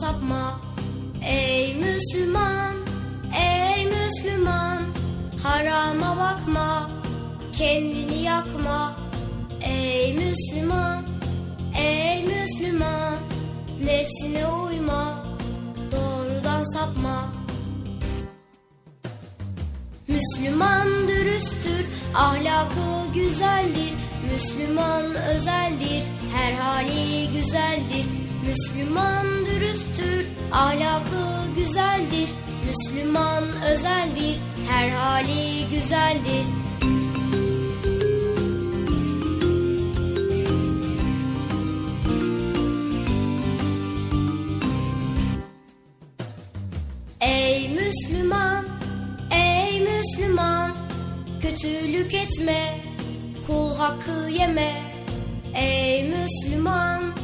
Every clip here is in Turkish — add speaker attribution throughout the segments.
Speaker 1: sapma. Ey Müslüman, ey Müslüman, harama bakma, kendini yakma. Ey Müslüman, ey Müslüman, nefsine uyma, doğrudan sapma. Müslüman dürüsttür, ahlakı güzeldir. Müslüman özeldir, her hali güzeldir. Müslüman dürüsttür, ahlakı güzeldir. Müslüman özeldir, her hali güzeldir. Ey Müslüman, ey Müslüman, kötülük etme, kul hakkı yeme. Ey Müslüman,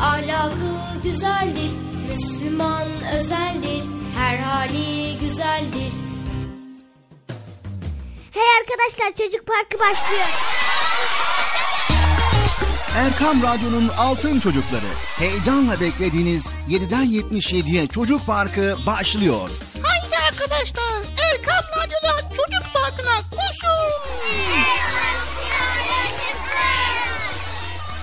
Speaker 1: ahlakı güzeldir. Müslüman özeldir, her hali güzeldir.
Speaker 2: Hey arkadaşlar çocuk parkı başlıyor.
Speaker 3: Erkam Radyo'nun Altın Çocukları. Heyecanla beklediğiniz 7'den 77'ye Çocuk Parkı başlıyor.
Speaker 4: Haydi arkadaşlar Erkam Radyo'da çocuk parkına koşun.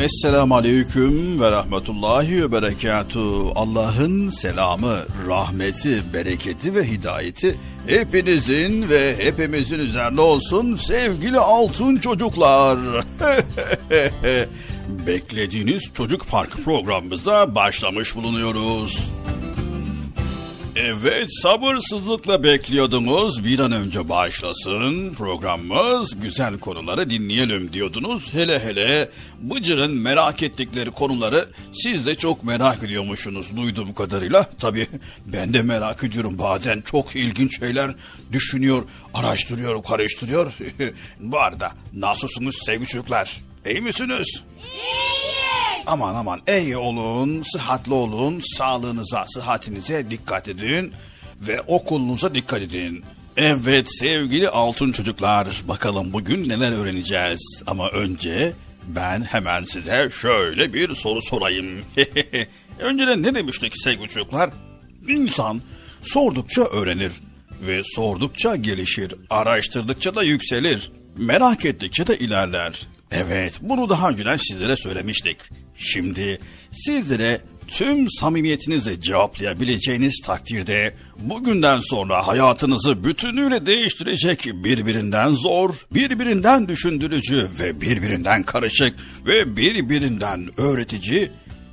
Speaker 5: Esselamu Aleyküm ve Rahmetullahi ve Berekatuhu. Allah'ın selamı, rahmeti, bereketi ve hidayeti hepinizin ve hepimizin üzerine olsun sevgili altın çocuklar. Beklediğiniz Çocuk Park programımıza başlamış bulunuyoruz. Evet sabırsızlıkla bekliyordunuz bir an önce başlasın programımız güzel konuları dinleyelim diyordunuz. Hele hele Bıcır'ın merak ettikleri konuları siz de çok merak ediyormuşsunuz duyduğum kadarıyla. Tabii ben de merak ediyorum bazen çok ilginç şeyler düşünüyor, araştırıyor, karıştırıyor. Bu arada nasılsınız sevgili çocuklar? İyi misiniz? Aman aman iyi olun, sıhhatli olun, sağlığınıza, sıhhatinize dikkat edin ve okulunuza dikkat edin. Evet sevgili altın çocuklar, bakalım bugün neler öğreneceğiz. Ama önce ben hemen size şöyle bir soru sorayım. Önceden ne demiştik sevgili çocuklar? İnsan sordukça öğrenir ve sordukça gelişir, araştırdıkça da yükselir, merak ettikçe de ilerler. Evet, bunu daha önceden sizlere söylemiştik. Şimdi sizlere tüm samimiyetinizle cevaplayabileceğiniz takdirde bugünden sonra hayatınızı bütünüyle değiştirecek birbirinden zor, birbirinden düşündürücü ve birbirinden karışık ve birbirinden öğretici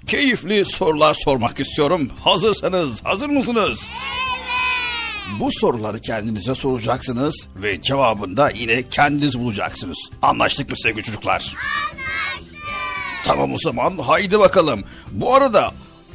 Speaker 5: keyifli sorular sormak istiyorum. Hazırsanız, hazır mısınız? Bu soruları kendinize soracaksınız ve cevabında yine kendiniz bulacaksınız. Anlaştık mı sevgili çocuklar? Anlaştık. Tamam o zaman haydi bakalım. Bu arada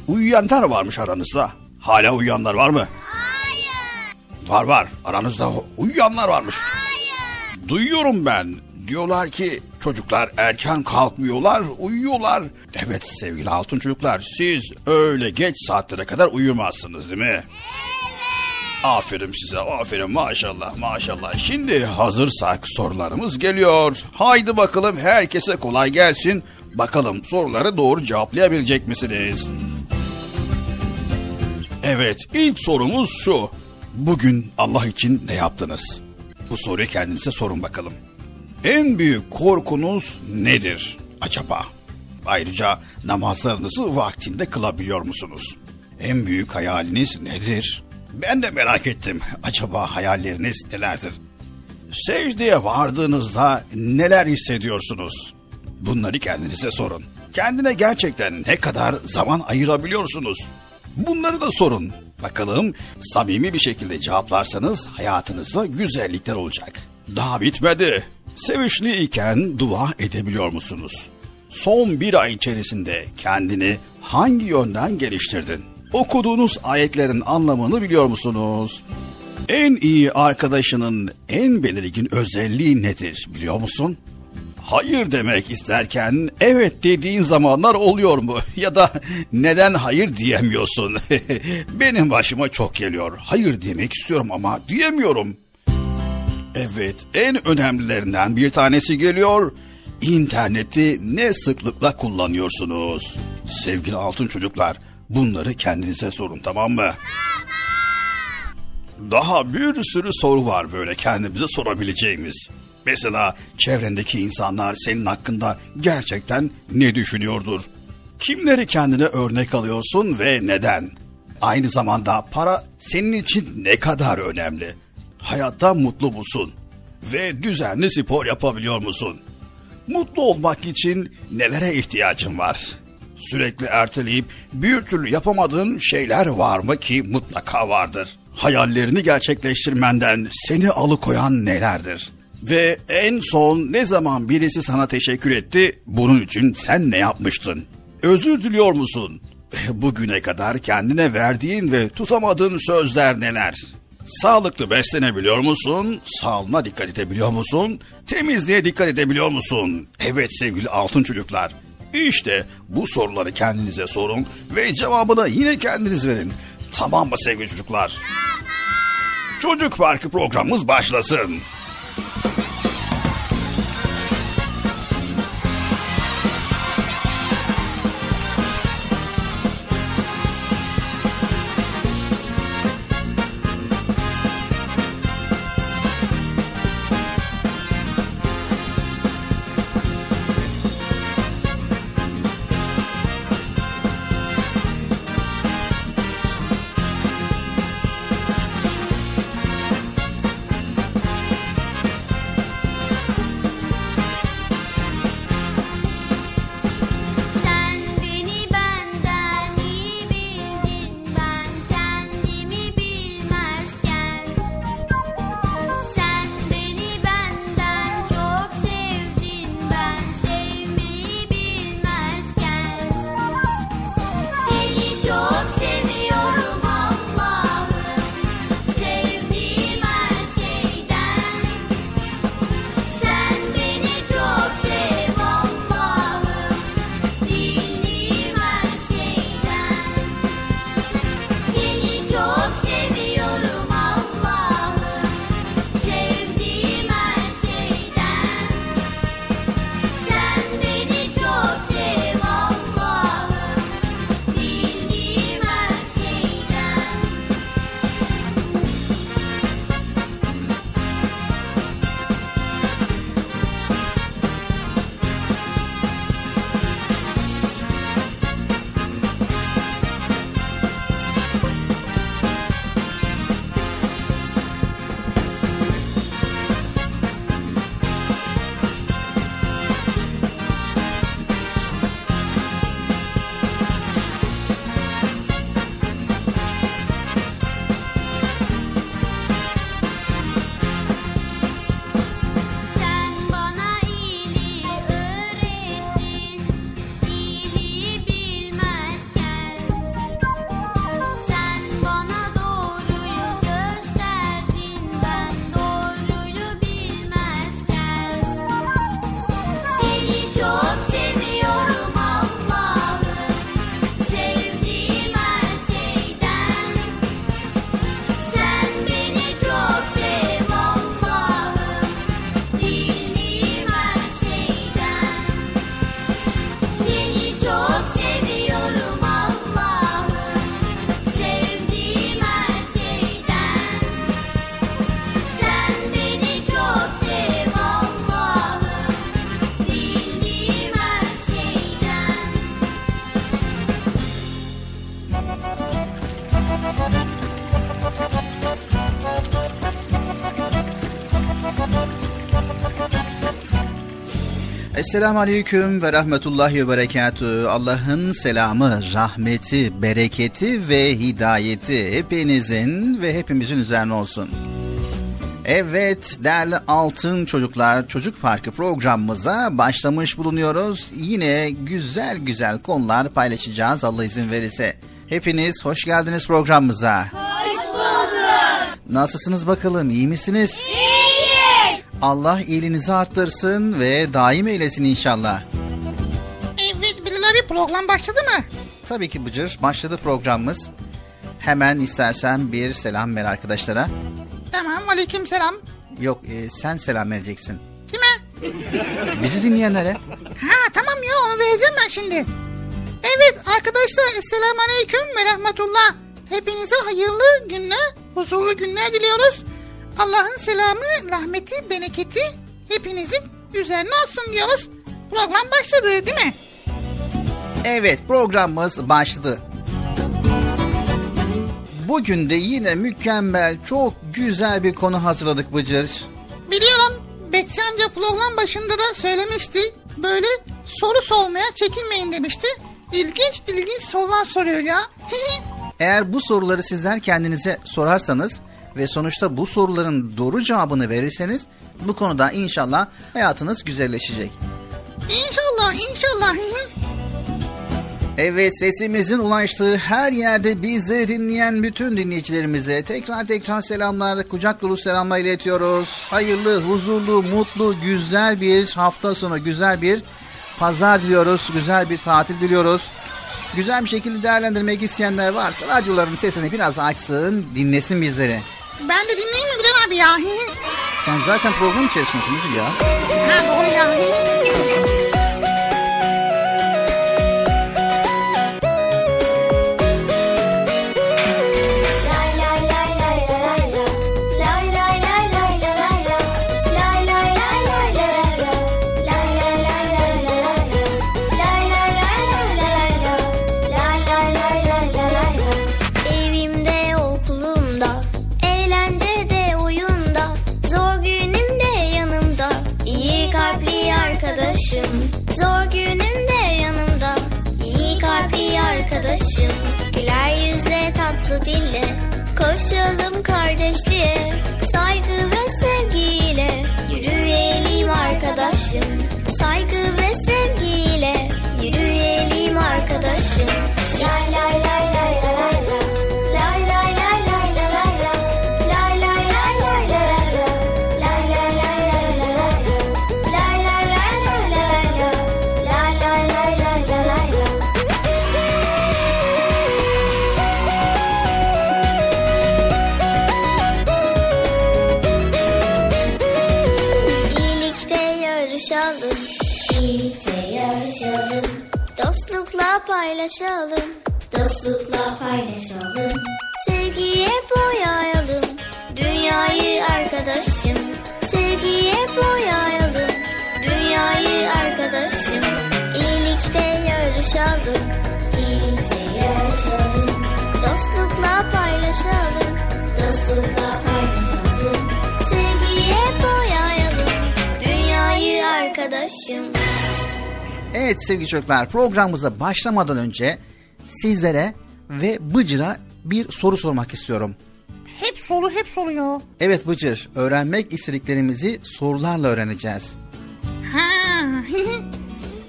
Speaker 5: uyuyanlar varmış aranızda. Hala uyuyanlar var mı? Hayır. Var var aranızda uyuyanlar varmış. Hayır. Duyuyorum ben. Diyorlar ki çocuklar erken kalkmıyorlar, uyuyorlar. Evet sevgili altın çocuklar siz öyle geç saatlere kadar uyumazsınız değil mi? Aferin size, aferin maşallah maşallah. Şimdi hazırsak sorularımız geliyor. Haydi bakalım herkese kolay gelsin. Bakalım soruları doğru cevaplayabilecek misiniz? Evet, ilk sorumuz şu. Bugün Allah için ne yaptınız? Bu soruyu kendinize sorun bakalım. En büyük korkunuz nedir acaba? Ayrıca namazlarınızı vaktinde kılabiliyor musunuz? En büyük hayaliniz nedir? Ben de merak ettim. Acaba hayalleriniz nelerdir? Secdeye vardığınızda neler hissediyorsunuz? Bunları kendinize sorun. Kendine gerçekten ne kadar zaman ayırabiliyorsunuz? Bunları da sorun. Bakalım samimi bir şekilde cevaplarsanız hayatınızda güzellikler olacak. Daha bitmedi. Sevinçli iken dua edebiliyor musunuz? Son bir ay içerisinde kendini hangi yönden geliştirdin? Okuduğunuz ayetlerin anlamını biliyor musunuz? En iyi arkadaşının en belirgin özelliği nedir biliyor musun? Hayır demek isterken evet dediğin zamanlar oluyor mu? Ya da neden hayır diyemiyorsun? Benim başıma çok geliyor. Hayır demek istiyorum ama diyemiyorum. Evet en önemlilerinden bir tanesi geliyor. İnterneti ne sıklıkla kullanıyorsunuz? Sevgili altın çocuklar bunları kendinize sorun tamam mı? Daha bir sürü soru var böyle kendimize sorabileceğimiz. Mesela çevrendeki insanlar senin hakkında gerçekten ne düşünüyordur? Kimleri kendine örnek alıyorsun ve neden? Aynı zamanda para senin için ne kadar önemli? Hayatta mutlu musun? Ve düzenli spor yapabiliyor musun? Mutlu olmak için nelere ihtiyacın var? Sürekli erteleyip bir türlü yapamadığın şeyler var mı ki mutlaka vardır. Hayallerini gerçekleştirmenden seni alıkoyan nelerdir? Ve en son ne zaman birisi sana teşekkür etti, bunun için sen ne yapmıştın? Özür diliyor musun? Bugüne kadar kendine verdiğin ve tutamadığın sözler neler? Sağlıklı beslenebiliyor musun? Sağlığına dikkat edebiliyor musun? Temizliğe dikkat edebiliyor musun? Evet sevgili altın çocuklar. İşte bu soruları kendinize sorun ve cevabını yine kendiniz verin. Tamam mı sevgili çocuklar? Çocuk Parkı programımız başlasın.
Speaker 3: Esselamu Aleyküm ve Rahmetullahi ve Berekatü. Allah'ın selamı, rahmeti, bereketi ve hidayeti hepinizin ve hepimizin üzerine olsun. Evet değerli altın çocuklar çocuk parkı programımıza başlamış bulunuyoruz. Yine güzel güzel konular paylaşacağız Allah izin verirse. Hepiniz hoş geldiniz programımıza.
Speaker 2: Hoş bulduk.
Speaker 3: Nasılsınız bakalım iyi misiniz?
Speaker 2: İyiyiz.
Speaker 3: Allah iyiliğinizi arttırsın ve daim eylesin inşallah.
Speaker 4: Evet Bilal abi program başladı mı?
Speaker 3: Tabii ki Bıcır başladı programımız. Hemen istersen bir selam ver arkadaşlara.
Speaker 4: Tamam aleyküm selam.
Speaker 3: Yok e, sen selam vereceksin.
Speaker 4: Kime?
Speaker 3: Bizi dinleyenlere.
Speaker 4: Ha tamam ya onu vereceğim ben şimdi. Evet arkadaşlar Esselamu Aleyküm ve Rahmetullah. Hepinize hayırlı günler, huzurlu günler diliyoruz. Allah'ın selamı, rahmeti, bereketi hepinizin üzerine olsun diyoruz. Program başladı değil mi?
Speaker 3: Evet programımız başladı. Bugün de yine mükemmel, çok güzel bir konu hazırladık Bıcır.
Speaker 4: Biliyorum Betsi amca program başında da söylemişti. Böyle soru sormaya çekinmeyin demişti. İlginç ilginç sorular soruyor ya.
Speaker 3: Eğer bu soruları sizler kendinize sorarsanız ve sonuçta bu soruların doğru cevabını verirseniz bu konuda inşallah hayatınız güzelleşecek.
Speaker 4: İnşallah inşallah.
Speaker 3: Evet sesimizin ulaştığı her yerde bizleri dinleyen bütün dinleyicilerimize tekrar tekrar selamlar, kucak dolu selamlar iletiyoruz. Hayırlı, huzurlu, mutlu, güzel bir hafta sonu, güzel bir pazar diliyoruz, güzel bir tatil diliyoruz. Güzel bir şekilde değerlendirmek isteyenler varsa radyoların sesini biraz açsın, dinlesin bizleri.
Speaker 4: Ben de dinleyeyim mi Bilal abi ya?
Speaker 3: Sen zaten program içerisindesin ya.
Speaker 4: ha doğru ya.
Speaker 2: Koşalım kardeşliğe, saygı ve sevgiyle, yürüyelim arkadaşım. Paylaşalım, dostlukla paylaşalım. Sevgiye boyayalım, dünyayı arkadaşım. Sevgiye boyayalım, dünyayı arkadaşım. İyilikte yarışalım, iyilikte yarışalım. Dostlukla paylaşalım, dostlukla paylaşalım. Sevgiye boyayalım, dünyayı arkadaşım.
Speaker 3: Evet sevgili çocuklar programımıza başlamadan önce sizlere ve Bıcır'a bir soru sormak istiyorum.
Speaker 4: Hep soru hep soru ya.
Speaker 3: Evet Bıcır, öğrenmek istediklerimizi sorularla öğreneceğiz.
Speaker 4: Ha.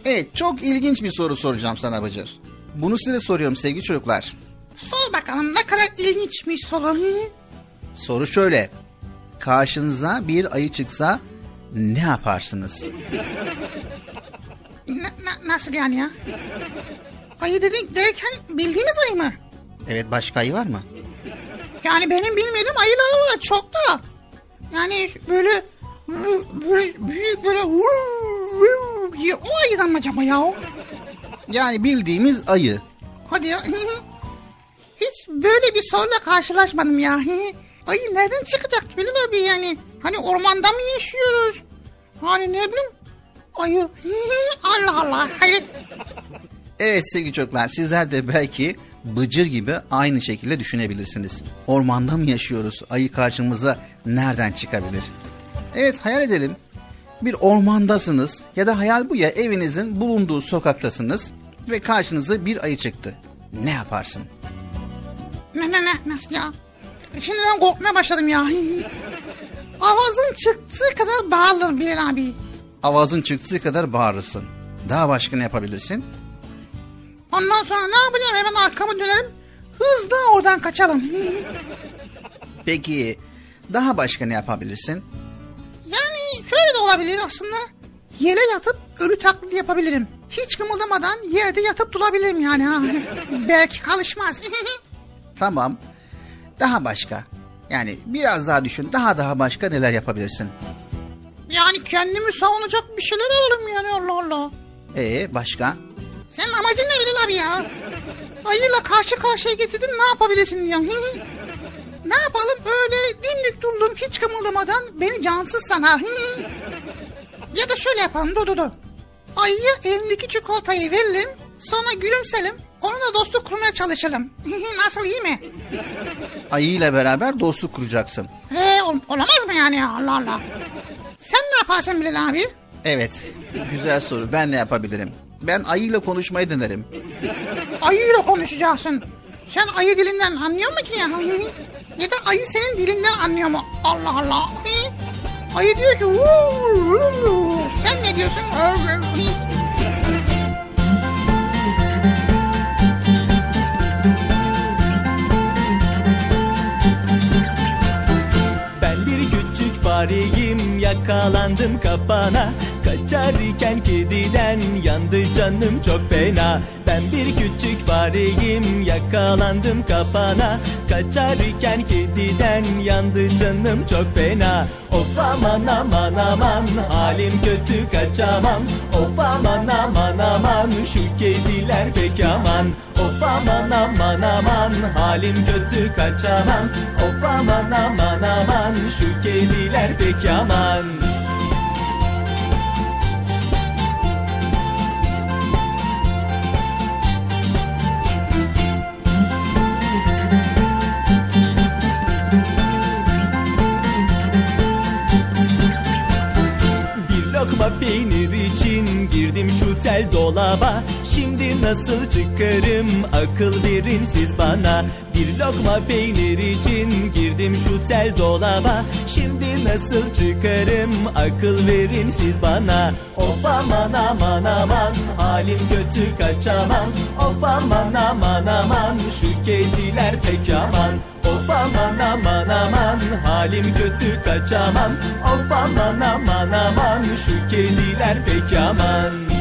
Speaker 3: Evet, çok ilginç bir soru soracağım sana Bıcır. Bunu size soruyorum sevgili çocuklar.
Speaker 4: Sor bakalım ne kadar ilginçmiş soru.
Speaker 3: Soru şöyle. Karşınıza bir ayı çıksa ne yaparsınız?
Speaker 4: Na- na- nasıl yani ya? Ayı dedik derken bildiğimiz ayı mı?
Speaker 3: Evet, başka ayı var mı?
Speaker 4: Yani benim bilmediğim ayılar var çok da. Yani böyle böyle büyük böyle o ayıdan mı acaba ya?
Speaker 3: Yani bildiğimiz ayı.
Speaker 4: Hadi ya. Hiç böyle bir soruyla karşılaşmadım ya. Ayı nereden çıkacak Bilal abi yani? Hani ormanda mı yaşıyoruz? Hani ne bileyim ayı. Allah Allah hayret.
Speaker 3: Evet sevgili çocuklar, sizler de belki Bıcır gibi aynı şekilde düşünebilirsiniz. Ormanda mı yaşıyoruz? Ayı karşımıza nereden çıkabilir? Evet hayal edelim. bir ormandasınız ya da hayal bu ya evinizin bulunduğu sokaktasınız ve karşınıza bir ayı çıktı. Ne yaparsın?
Speaker 4: Ne ne ne nasıl ya? Şimdiden korkmaya başladım ya. Avazın çıktığı kadar bağırırım Bilal abi.
Speaker 3: Avazın çıktığı kadar bağırırsın. Daha başka ne yapabilirsin?
Speaker 4: Ondan sonra ne yapacağım hemen arkamı dönerim. Hızla oradan kaçalım.
Speaker 3: Peki daha başka ne yapabilirsin?
Speaker 4: Yani şöyle de olabilir aslında. Yere yatıp ölü taklidi yapabilirim. Hiç kımıldamadan yerde yatıp durabilirim yani. Ha. Belki kalışmaz.
Speaker 3: Tamam. Daha başka. Yani biraz daha düşün. Daha daha başka neler yapabilirsin?
Speaker 4: Yani kendimi savunacak bir şeyler alalım yani Allah Allah.
Speaker 3: Ee başka?
Speaker 4: Senin amacın ne Bilal abi ya? Ayıyla karşı karşıya getirdin ne yapabilirsin diyorum. ne yapalım öyle dimdik durdum hiç kımıldamadan beni cansız sana. ya da şöyle yapalım dur dur dur. Ayıya elindeki çikolatayı verelim sonra gülümselim onunla dostluk kurmaya çalışalım. Nasıl iyi mi?
Speaker 3: Ayıyla beraber dostluk kuracaksın.
Speaker 4: He ol- olamaz mı yani Allah Allah. Sen ne yaparsın Bilal abi?
Speaker 3: Evet. Güzel soru. Ben ne yapabilirim? Ben ayıyla konuşmayı denerim.
Speaker 4: Ayıyla konuşacaksın. Sen ayı dilinden anlıyor musun ki ya? ya da ayı senin dilinden anlıyor mu? Allah Allah. Ayı diyor ki sen ne diyorsun?
Speaker 6: Ben bir küçük fareyim yakalandım kapana Kaçarken kediden yandı canım çok fena. Ben bir küçük fareyim yakalandım kapana. Kaçarken kediden yandı canım çok fena. Of aman aman aman halim kötü kaçamam. Of aman aman aman şu kediler pek aman. Of aman aman aman halim kötü kaçamam. Of aman aman aman şu kediler pek aman tel dolaba. Şimdi nasıl çıkarım? Akıl verin siz bana. Bir lokma peynir için girdim şu tel dolaba. Şimdi nasıl çıkarım? Akıl verin siz bana. Of aman aman aman. Halim kötü kaçamam Of aman aman aman. Şu kediler pek aman. Of aman aman aman. Halim kötü kaçamam Of aman aman aman. Şu kediler pek aman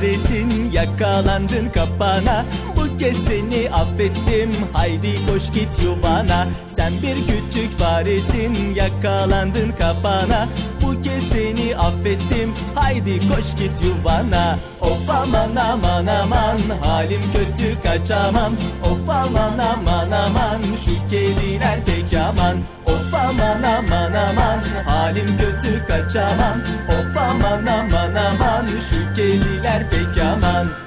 Speaker 6: küçük faresin yakalandın kapana. Bu kez seni affettim. Haydi koş git yuvana. Sen bir küçük faresin yakalandın kapana. Bu kez seni affettim. Haydi koş git yuvana. Of aman aman aman. Halim kötü kaçamam. Of aman aman aman. Şu kediler pek aman. Of aman aman aman. Halim kötü kaçamam. Of aman aman aman. Şu kediler pek aman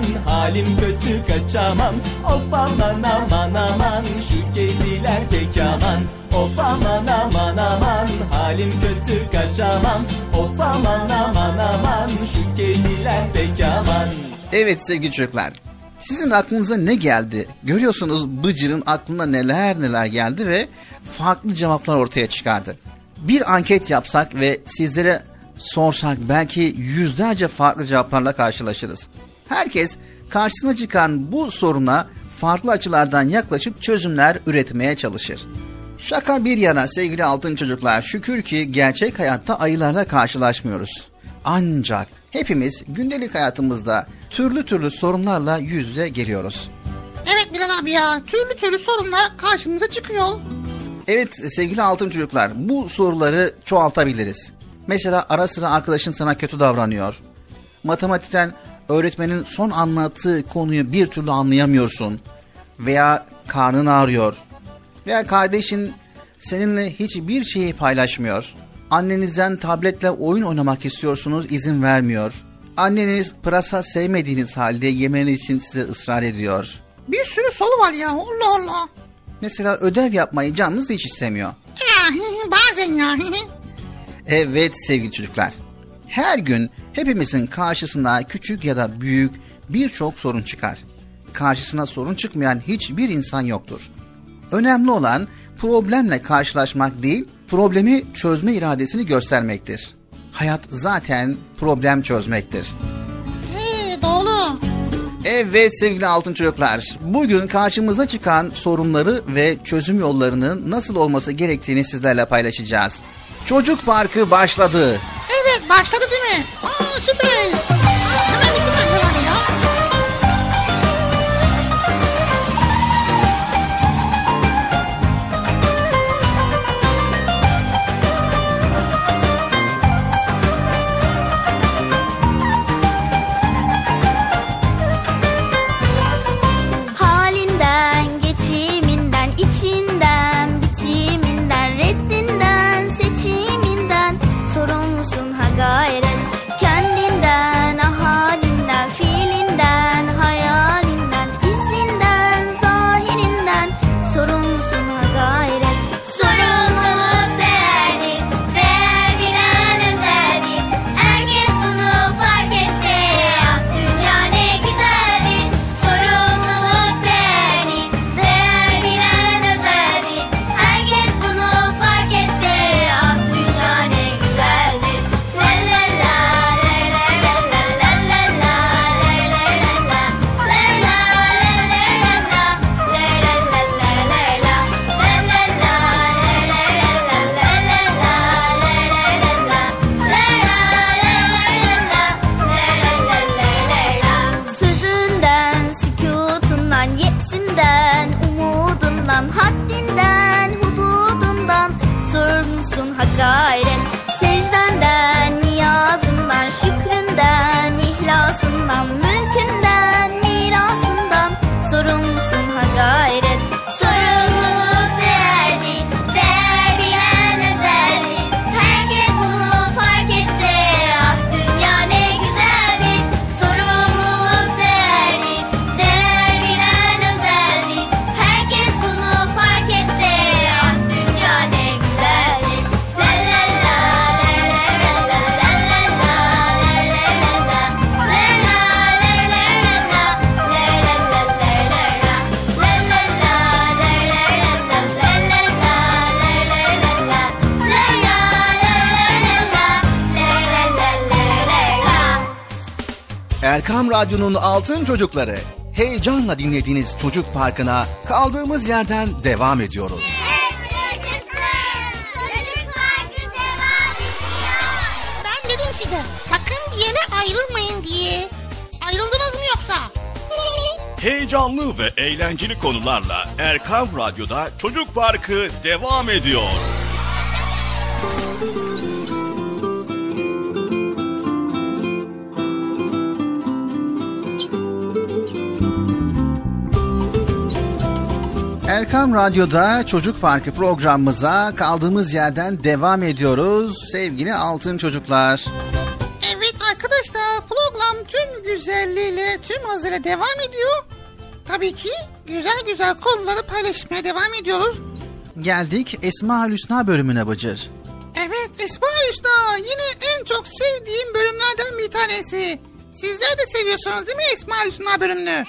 Speaker 6: aman halim kötü kaçamam Of aman aman aman şu kediler pek aman Of aman aman aman halim kötü kaçamam Of aman aman aman şu kediler pek aman
Speaker 3: Evet sevgili çocuklar. Sizin aklınıza ne geldi? Görüyorsunuz Bıcır'ın aklına neler neler geldi ve farklı cevaplar ortaya çıkardı. Bir anket yapsak ve sizlere sorsak belki yüzlerce farklı cevaplarla karşılaşırız. Herkes karşısına çıkan bu soruna farklı açılardan yaklaşıp çözümler üretmeye çalışır. Şaka bir yana sevgili altın çocuklar şükür ki gerçek hayatta ayılarla karşılaşmıyoruz. Ancak hepimiz gündelik hayatımızda türlü türlü sorunlarla yüz yüze geliyoruz.
Speaker 4: Evet Bilal abi ya türlü türlü sorunlar karşımıza çıkıyor.
Speaker 3: Evet sevgili altın çocuklar bu soruları çoğaltabiliriz. Mesela ara sıra arkadaşın sana kötü davranıyor. Matematikten öğretmenin son anlattığı konuyu bir türlü anlayamıyorsun. Veya karnın ağrıyor. Veya kardeşin seninle hiçbir şeyi paylaşmıyor. Annenizden tabletle oyun oynamak istiyorsunuz izin vermiyor. Anneniz pırasa sevmediğiniz halde yemeniz için size ısrar ediyor.
Speaker 2: Bir sürü soru var ya Allah Allah.
Speaker 3: Mesela ödev yapmayı canınız hiç istemiyor.
Speaker 2: Bazen ya.
Speaker 3: Evet sevgili çocuklar. Her gün hepimizin karşısına küçük ya da büyük birçok sorun çıkar. Karşısına sorun çıkmayan hiçbir insan yoktur. Önemli olan problemle karşılaşmak değil, problemi çözme iradesini göstermektir. Hayat zaten problem çözmektir.
Speaker 2: He doğru.
Speaker 3: Evet sevgili altın çocuklar, bugün karşımıza çıkan sorunları ve çözüm yollarının nasıl olması gerektiğini sizlerle paylaşacağız. Çocuk Parkı başladı.
Speaker 2: Başladı değil mi? Aa süper.
Speaker 3: Radyo'nun Altın Çocukları. Heyecanla dinlediğiniz Çocuk Parkı'na kaldığımız yerden devam ediyoruz.
Speaker 2: Ben dedim size sakın bir yere ayrılmayın diye. Ayrıldınız mı yoksa?
Speaker 5: Heyecanlı ve eğlenceli konularla Erkan Radyo'da Çocuk Parkı devam ediyor.
Speaker 3: Erkam Radyo'da Çocuk Parkı programımıza kaldığımız yerden devam ediyoruz sevgili altın çocuklar.
Speaker 2: Evet arkadaşlar program tüm güzelliğiyle tüm hızıyla devam ediyor. Tabii ki güzel güzel konuları paylaşmaya devam ediyoruz.
Speaker 3: Geldik Esma Hüsna bölümüne Bıcır.
Speaker 2: Evet Esma Hüsna yine en çok sevdiğim bölümlerden bir tanesi. Sizler de seviyorsunuz değil mi Esma Hüsna bölümünü? Evet.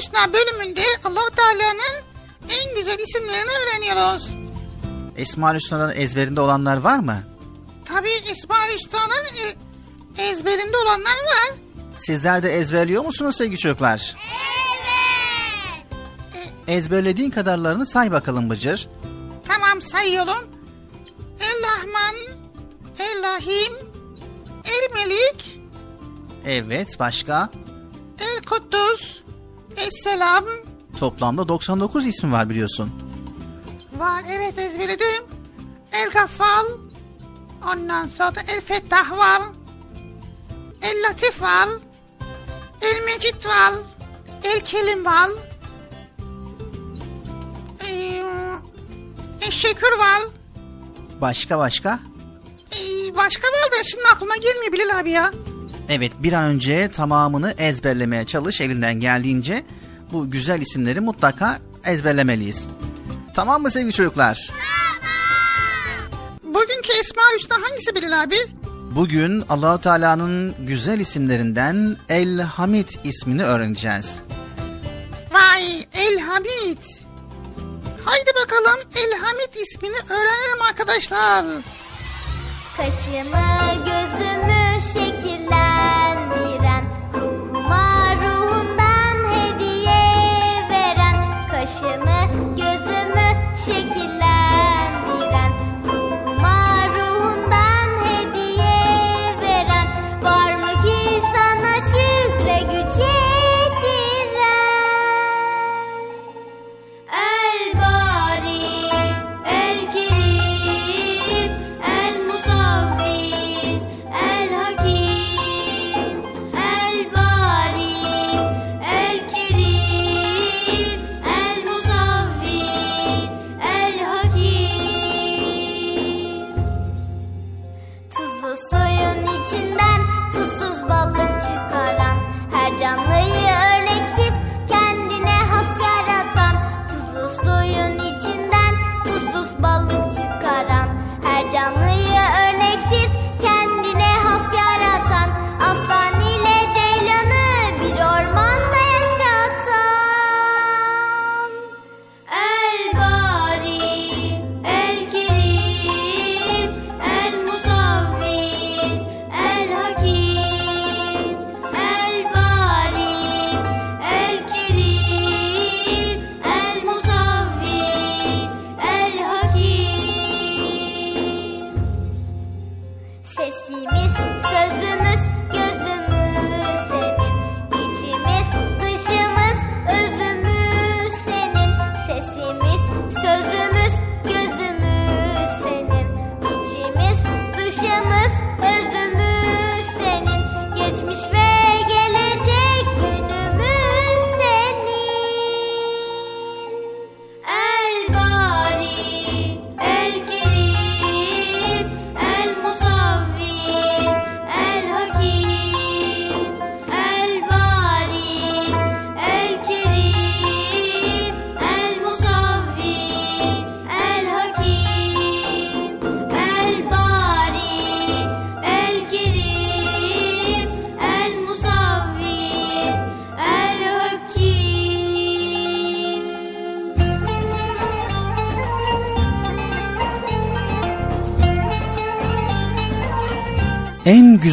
Speaker 2: Hüsna bölümünde allah Teala'nın en güzel isimlerini öğreniyoruz.
Speaker 3: Esma Hüsna'dan ezberinde olanlar var mı?
Speaker 2: Tabii Esma Hüsna'nın e, ezberinde olanlar var.
Speaker 3: Sizler de ezberliyor musunuz sevgili çocuklar?
Speaker 2: Evet.
Speaker 3: Ezberlediğin kadarlarını say bakalım Bıcır.
Speaker 2: Tamam sayıyorum. El Rahman, El Rahim, El Melik,
Speaker 3: Evet başka?
Speaker 2: El Kuddus, Esselam,
Speaker 3: Toplamda 99 ismi var biliyorsun.
Speaker 4: Var evet ezberledim. El Gaffal. Ondan sonra El Fettah var. El Latif var. El Mecid var. El Kelim var. Ee, El Şekür var.
Speaker 3: Başka başka?
Speaker 4: Ee, başka var da şimdi aklıma gelmiyor Bilal abi ya.
Speaker 3: Evet bir an önce tamamını ezberlemeye çalış elinden geldiğince bu güzel isimleri mutlaka ezberlemeliyiz. Tamam mı sevgili çocuklar?
Speaker 4: Bugünkü Esma Hüsna hangisi Bilal abi?
Speaker 3: Bugün Allahu Teala'nın güzel isimlerinden El Hamid ismini öğreneceğiz.
Speaker 4: Vay El Hamid. Haydi bakalım El Hamid ismini öğrenelim arkadaşlar.
Speaker 2: Kaşımı gözümü şekillendiren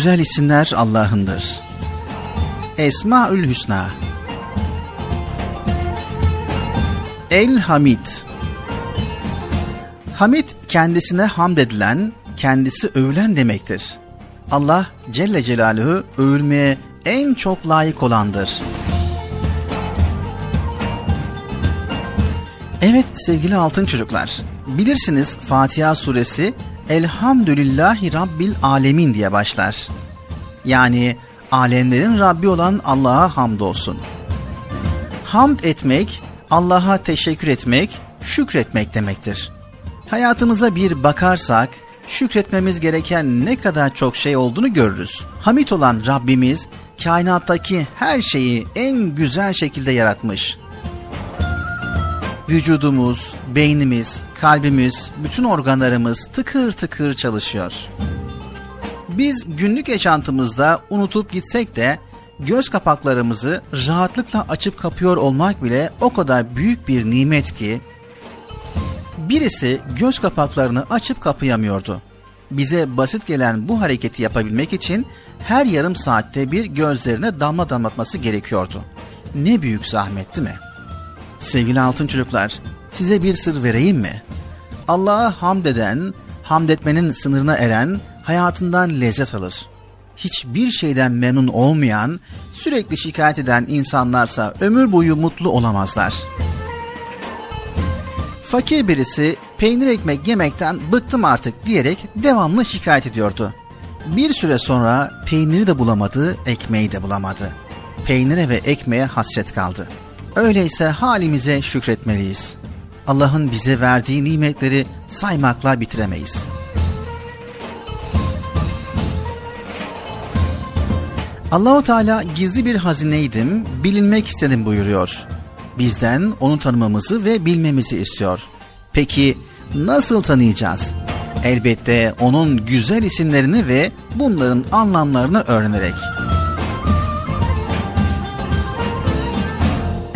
Speaker 3: güzel isimler Allah'ındır. Esmaül Hüsna El Hamid Hamid kendisine hamd edilen, kendisi övülen demektir. Allah Celle Celaluhu övülmeye en çok layık olandır. Evet sevgili altın çocuklar, bilirsiniz Fatiha suresi Elhamdülillahi Rabbil Alemin diye başlar. Yani alemlerin Rabbi olan Allah'a hamdolsun. Hamd etmek, Allah'a teşekkür etmek, şükretmek demektir. Hayatımıza bir bakarsak, şükretmemiz gereken ne kadar çok şey olduğunu görürüz. Hamit olan Rabbimiz, kainattaki her şeyi en güzel şekilde yaratmış vücudumuz, beynimiz, kalbimiz, bütün organlarımız tıkır tıkır çalışıyor. Biz günlük yaşantımızda unutup gitsek de göz kapaklarımızı rahatlıkla açıp kapıyor olmak bile o kadar büyük bir nimet ki birisi göz kapaklarını açıp kapayamıyordu. Bize basit gelen bu hareketi yapabilmek için her yarım saatte bir gözlerine damla damlatması gerekiyordu. Ne büyük zahmet değil mi? Sevgili altın çocuklar, size bir sır vereyim mi? Allah'a hamd eden, hamd etmenin sınırına eren hayatından lezzet alır.
Speaker 7: hiçbir şeyden memnun olmayan, sürekli şikayet eden insanlarsa ömür boyu mutlu olamazlar. Fakir birisi peynir ekmek yemekten bıktım artık diyerek devamlı şikayet ediyordu. Bir süre sonra peyniri de bulamadı, ekmeği de bulamadı. Peynire ve ekmeğe hasret kaldı. Öyleyse halimize şükretmeliyiz. Allah'ın bize verdiği nimetleri saymakla bitiremeyiz. Allahu Teala gizli bir hazineydim, bilinmek istedim buyuruyor. Bizden onu tanımamızı ve bilmemizi istiyor. Peki nasıl tanıyacağız? Elbette onun güzel isimlerini ve bunların anlamlarını öğrenerek.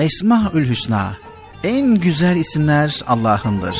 Speaker 7: Esmaül Hüsna en güzel isimler Allah'ındır.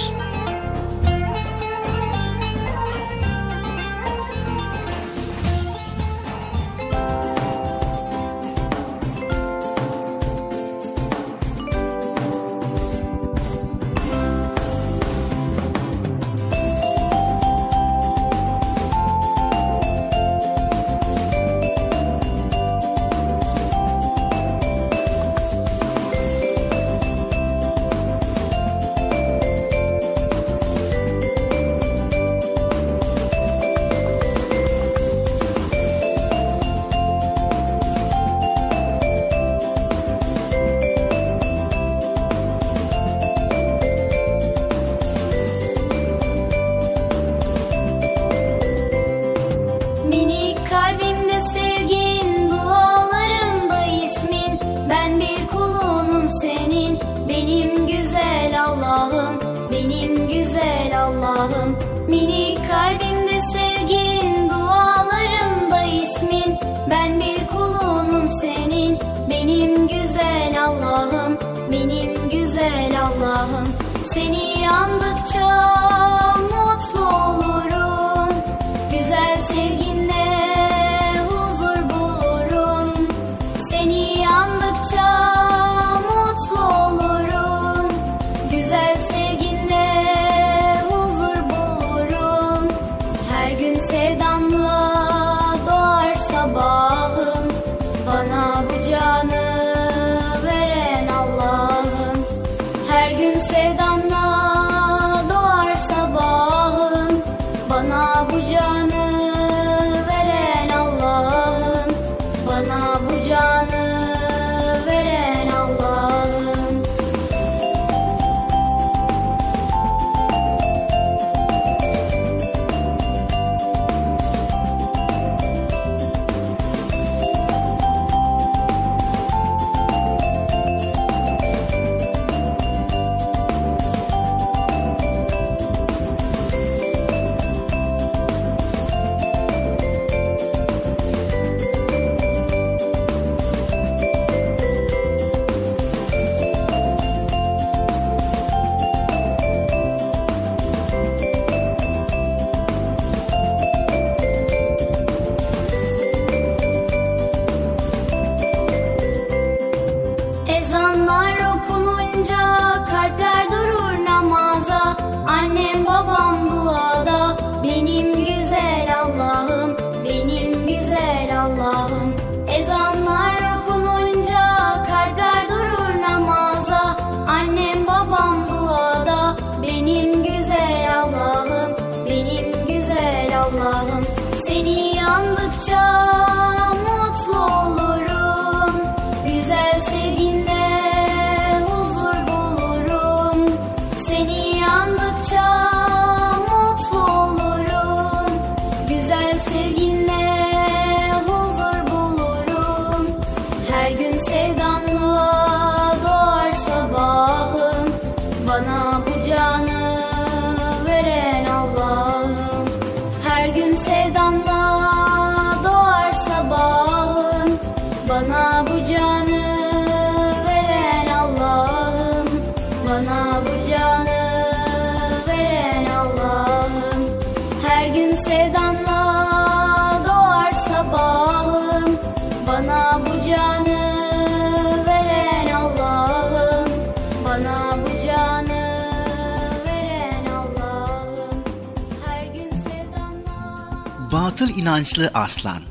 Speaker 7: İnançlı Aslan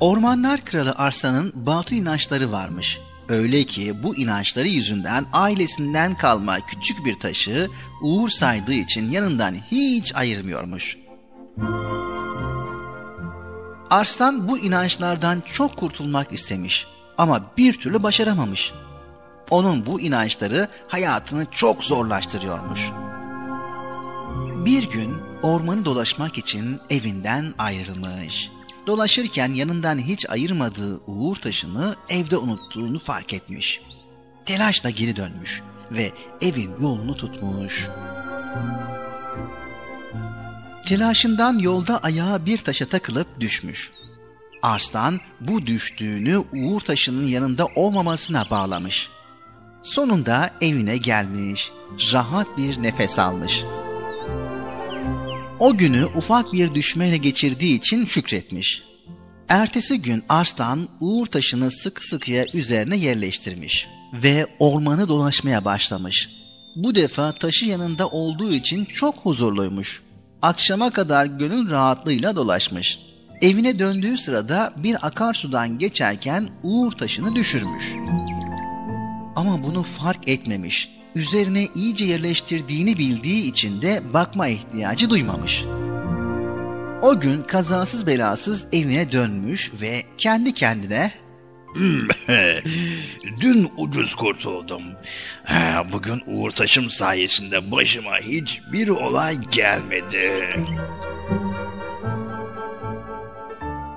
Speaker 3: Ormanlar Kralı Arslan'ın batı inançları varmış. Öyle ki bu inançları yüzünden ailesinden kalma küçük bir taşı uğur saydığı için yanından hiç ayırmıyormuş. Arslan bu inançlardan çok kurtulmak istemiş ama bir türlü başaramamış. Onun bu inançları hayatını çok zorlaştırıyormuş. Bir gün ormanı dolaşmak için evinden ayrılmış. Dolaşırken yanından hiç ayırmadığı uğur taşını evde unuttuğunu fark etmiş. Telaşla geri dönmüş ve evin yolunu tutmuş. Telaşından yolda ayağı bir taşa takılıp düşmüş. Arslan bu düştüğünü uğur taşının yanında olmamasına bağlamış. Sonunda evine gelmiş, rahat bir nefes almış. O günü ufak bir düşmeyle geçirdiği için şükretmiş. Ertesi gün Arslan uğur taşını sık sıkıya üzerine yerleştirmiş ve ormanı dolaşmaya başlamış. Bu defa taşı yanında olduğu için çok huzurluymuş. Akşama kadar gönül rahatlığıyla dolaşmış. Evine döndüğü sırada bir akarsudan geçerken uğur taşını düşürmüş. Ama bunu fark etmemiş. Üzerine iyice yerleştirdiğini bildiği için de bakma ihtiyacı duymamış. O gün kazasız belasız evine dönmüş ve kendi kendine
Speaker 8: Dün ucuz kurtuldum. Ha, Bugün Uğur Taşım sayesinde başıma hiçbir olay gelmedi.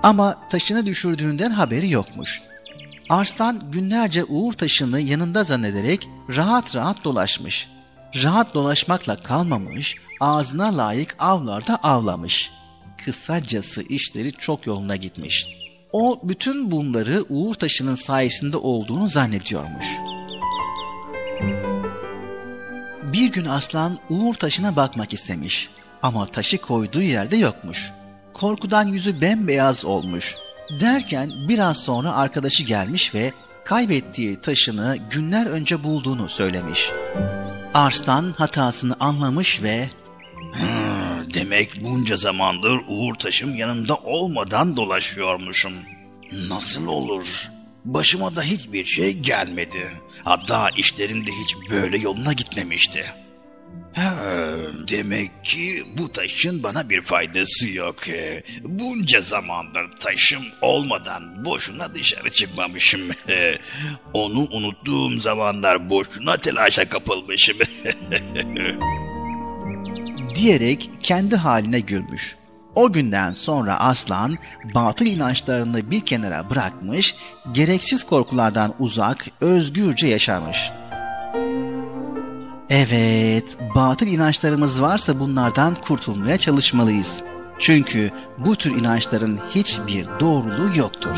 Speaker 3: ama taşını düşürdüğünden haberi yokmuş. Arslan günlerce uğur taşını yanında zannederek rahat rahat dolaşmış. Rahat dolaşmakla kalmamış, ağzına layık avlarda avlamış. Kısacası işleri çok yoluna gitmiş. O bütün bunları uğur taşının sayesinde olduğunu zannediyormuş. Bir gün aslan uğur taşına bakmak istemiş ama taşı koyduğu yerde yokmuş. Korkudan yüzü bembeyaz olmuş. Derken biraz sonra arkadaşı gelmiş ve kaybettiği taşını günler önce bulduğunu söylemiş. Arslan hatasını anlamış ve
Speaker 8: Demek bunca zamandır Uğur Taşım yanımda olmadan dolaşıyormuşum. Nasıl olur? Başıma da hiçbir şey gelmedi. Hatta işlerim de hiç böyle yoluna gitmemişti. Ha, demek ki bu taşın bana bir faydası yok. Ee, Bunca zamandır taşım olmadan boşuna dışarı çıkmamışım. Ee, Onu unuttuğum zamanlar boşuna telaşa kapılmışım.
Speaker 3: diyerek kendi haline gülmüş. O günden sonra aslan batıl inançlarını bir kenara bırakmış, gereksiz korkulardan uzak, özgürce yaşamış. Evet, batıl inançlarımız varsa bunlardan kurtulmaya çalışmalıyız. Çünkü bu tür inançların hiçbir doğruluğu yoktur.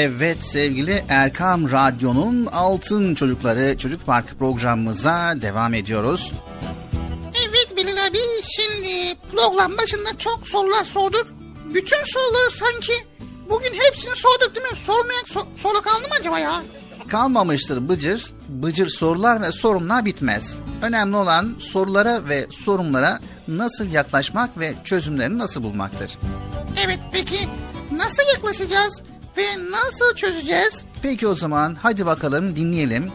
Speaker 3: Evet sevgili Erkam Radyo'nun Altın Çocukları Çocuk Parkı programımıza devam ediyoruz.
Speaker 4: Evet Bilal abi şimdi program başında çok sorular sorduk. Bütün soruları sanki bugün hepsini sorduk değil mi? Sormayan so- soru kaldı mı acaba ya?
Speaker 3: Kalmamıştır Bıcır. Bıcır sorular ve sorunlar bitmez. Önemli olan sorulara ve sorunlara nasıl yaklaşmak ve çözümlerini nasıl bulmaktır.
Speaker 4: Evet peki nasıl yaklaşacağız ve nasıl çözeceğiz?
Speaker 3: Peki o zaman hadi bakalım dinleyelim.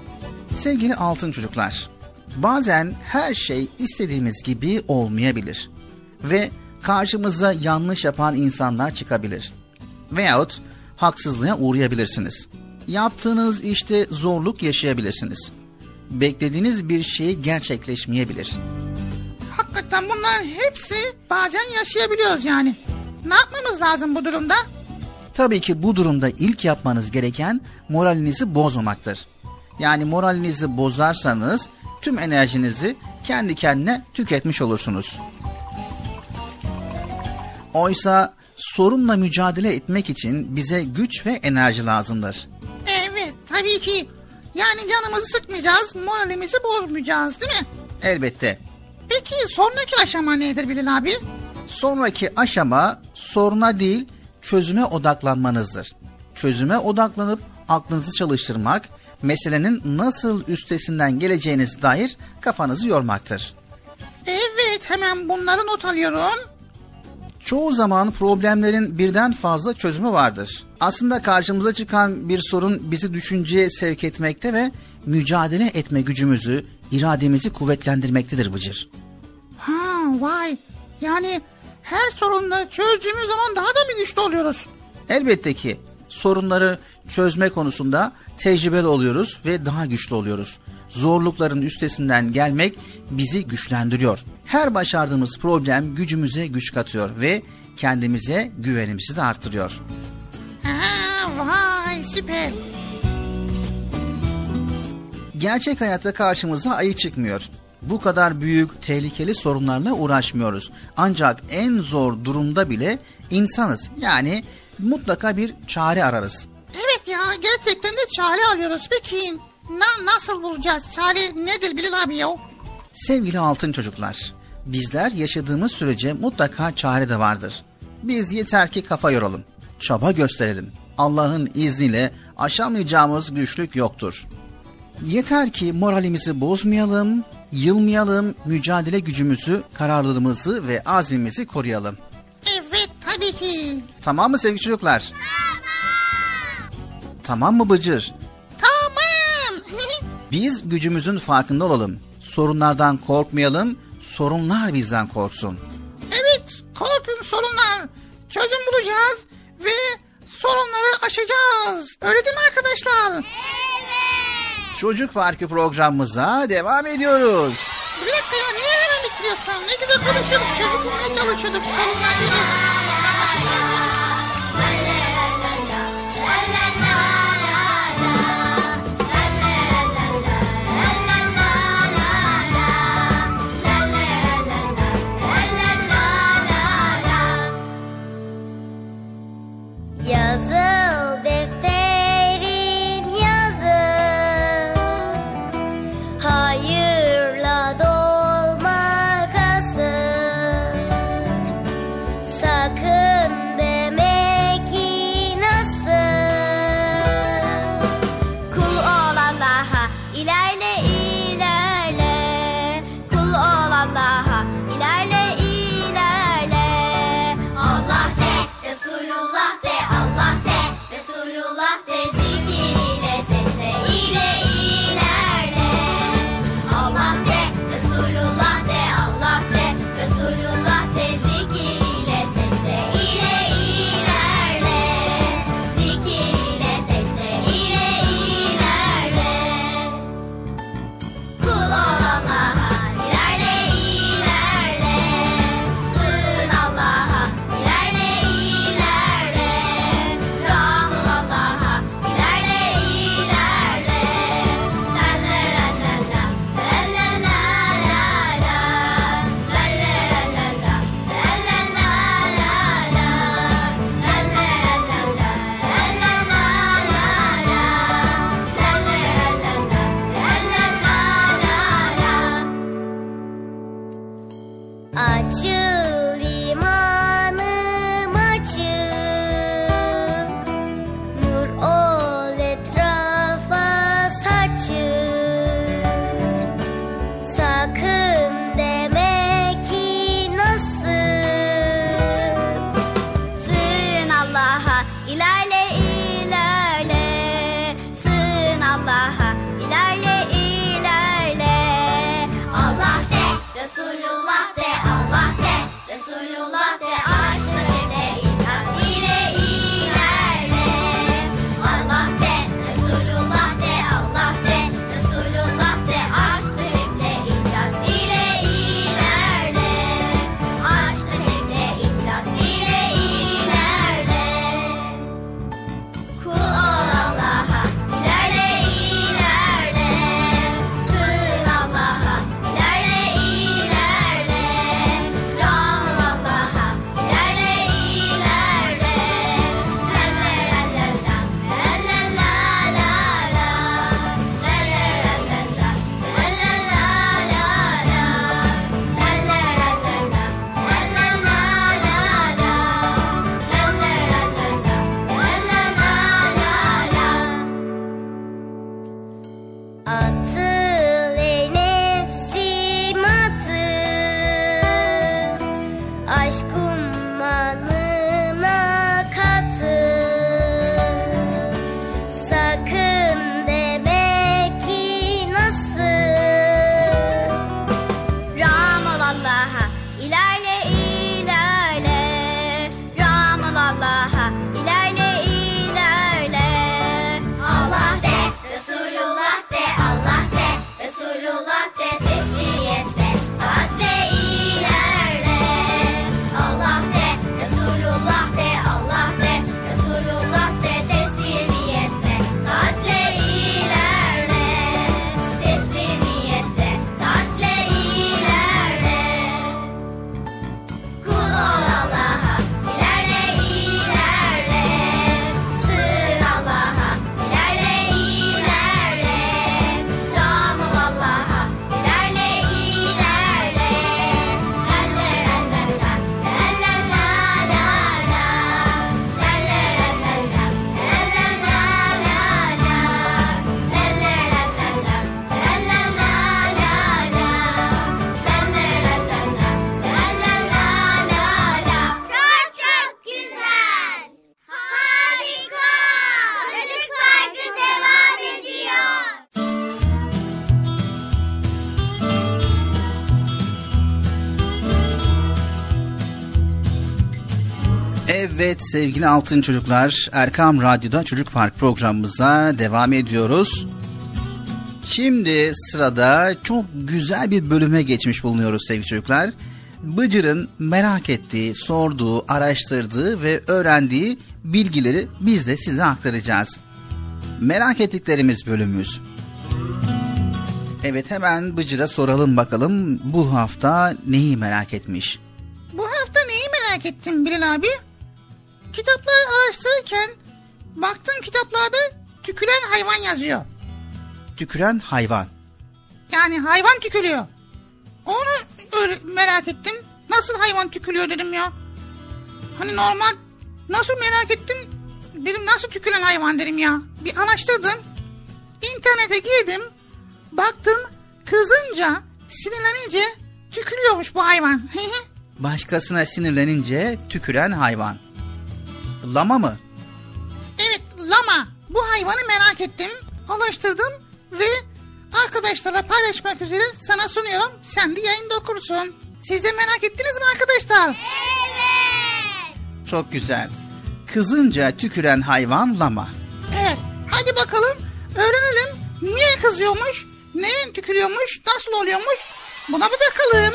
Speaker 3: Sevgili altın çocuklar, bazen her şey istediğimiz gibi olmayabilir. Ve karşımıza yanlış yapan insanlar çıkabilir. Veyahut haksızlığa uğrayabilirsiniz. Yaptığınız işte zorluk yaşayabilirsiniz. Beklediğiniz bir şey gerçekleşmeyebilir.
Speaker 4: Hakikaten bunların hepsi bazen yaşayabiliyoruz yani. Ne yapmamız lazım bu durumda?
Speaker 3: Tabii ki bu durumda ilk yapmanız gereken moralinizi bozmamaktır. Yani moralinizi bozarsanız tüm enerjinizi kendi kendine tüketmiş olursunuz. Oysa sorunla mücadele etmek için bize güç ve enerji lazımdır.
Speaker 4: Evet tabii ki. Yani canımızı sıkmayacağız, moralimizi bozmayacağız değil mi?
Speaker 3: Elbette.
Speaker 4: Peki sonraki aşama nedir Bilal abi?
Speaker 3: Sonraki aşama soruna değil çözüme odaklanmanızdır. Çözüme odaklanıp aklınızı çalıştırmak, meselenin nasıl üstesinden geleceğiniz dair kafanızı yormaktır.
Speaker 4: Evet hemen bunları not alıyorum.
Speaker 3: Çoğu zaman problemlerin birden fazla çözümü vardır. Aslında karşımıza çıkan bir sorun bizi düşünceye sevk etmekte ve mücadele etme gücümüzü, irademizi kuvvetlendirmektedir Bıcır.
Speaker 4: Ha vay. Yani her sorunları çözdüğümüz zaman daha da bir güçlü oluyoruz.
Speaker 3: Elbette ki sorunları çözme konusunda tecrübeli oluyoruz ve daha güçlü oluyoruz. Zorlukların üstesinden gelmek bizi güçlendiriyor. Her başardığımız problem gücümüze güç katıyor ve kendimize güvenimizi de arttırıyor.
Speaker 4: Ha vay süper.
Speaker 3: Gerçek hayatta karşımıza ayı çıkmıyor. Bu kadar büyük, tehlikeli sorunlarla uğraşmıyoruz. Ancak en zor durumda bile insanız. Yani mutlaka bir çare ararız.
Speaker 4: Evet ya gerçekten de çare arıyoruz. Peki na nasıl bulacağız? Çare nedir Bilal abi ya?
Speaker 3: Sevgili altın çocuklar, bizler yaşadığımız sürece mutlaka çare de vardır. Biz yeter ki kafa yoralım, çaba gösterelim. Allah'ın izniyle aşamayacağımız güçlük yoktur. Yeter ki moralimizi bozmayalım, yılmayalım, mücadele gücümüzü, kararlılığımızı ve azmimizi koruyalım.
Speaker 2: Evet tabii ki.
Speaker 3: Tamam mı sevgili çocuklar? Tamam mı Bıcır?
Speaker 2: Tamam.
Speaker 3: Biz gücümüzün farkında olalım. Sorunlardan korkmayalım, sorunlar bizden korksun.
Speaker 2: evet korkun sorunlar. Çözüm bulacağız ve sorunları aşacağız. Öyle değil mi arkadaşlar?
Speaker 3: Çocuk Parkı programımıza devam ediyoruz.
Speaker 2: Bir dakika ya niye hemen bitiriyorsun? Ne güzel konuşuyorduk. Bulmaya çalışıyorduk sorunlar diye.
Speaker 3: Sevgili altın çocuklar Erkam Radyo'da Çocuk Park programımıza devam ediyoruz. Şimdi sırada çok güzel bir bölüme geçmiş bulunuyoruz sevgili çocuklar. Bıcır'ın merak ettiği, sorduğu, araştırdığı ve öğrendiği bilgileri biz de size aktaracağız. Merak ettiklerimiz bölümümüz. Evet hemen Bıcır'a soralım bakalım bu hafta neyi merak etmiş?
Speaker 9: Bu hafta neyi merak ettim Bilal abi? Kitapları araştırırken baktım kitaplarda tüküren hayvan yazıyor.
Speaker 3: Tüküren hayvan.
Speaker 9: Yani hayvan tükürüyor. Onu öyle merak ettim. Nasıl hayvan tükürüyor dedim ya. Hani normal nasıl merak ettim. Dedim nasıl tüküren hayvan dedim ya. Bir araştırdım. İnternete girdim. Baktım kızınca sinirlenince tükürüyormuş bu hayvan.
Speaker 3: Başkasına sinirlenince tüküren hayvan. Lama mı?
Speaker 9: evet lama. Bu hayvanı merak ettim. Araştırdım ve arkadaşlarla paylaşmak üzere sana sunuyorum. Sen de yayında okursun. Siz de merak ettiniz mi arkadaşlar?
Speaker 3: Çok güzel. Kızınca tüküren hayvan lama.
Speaker 9: Evet. Hadi bakalım öğrenelim. Niye kızıyormuş? Neye tükürüyormuş? Nasıl oluyormuş? Buna bir bakalım.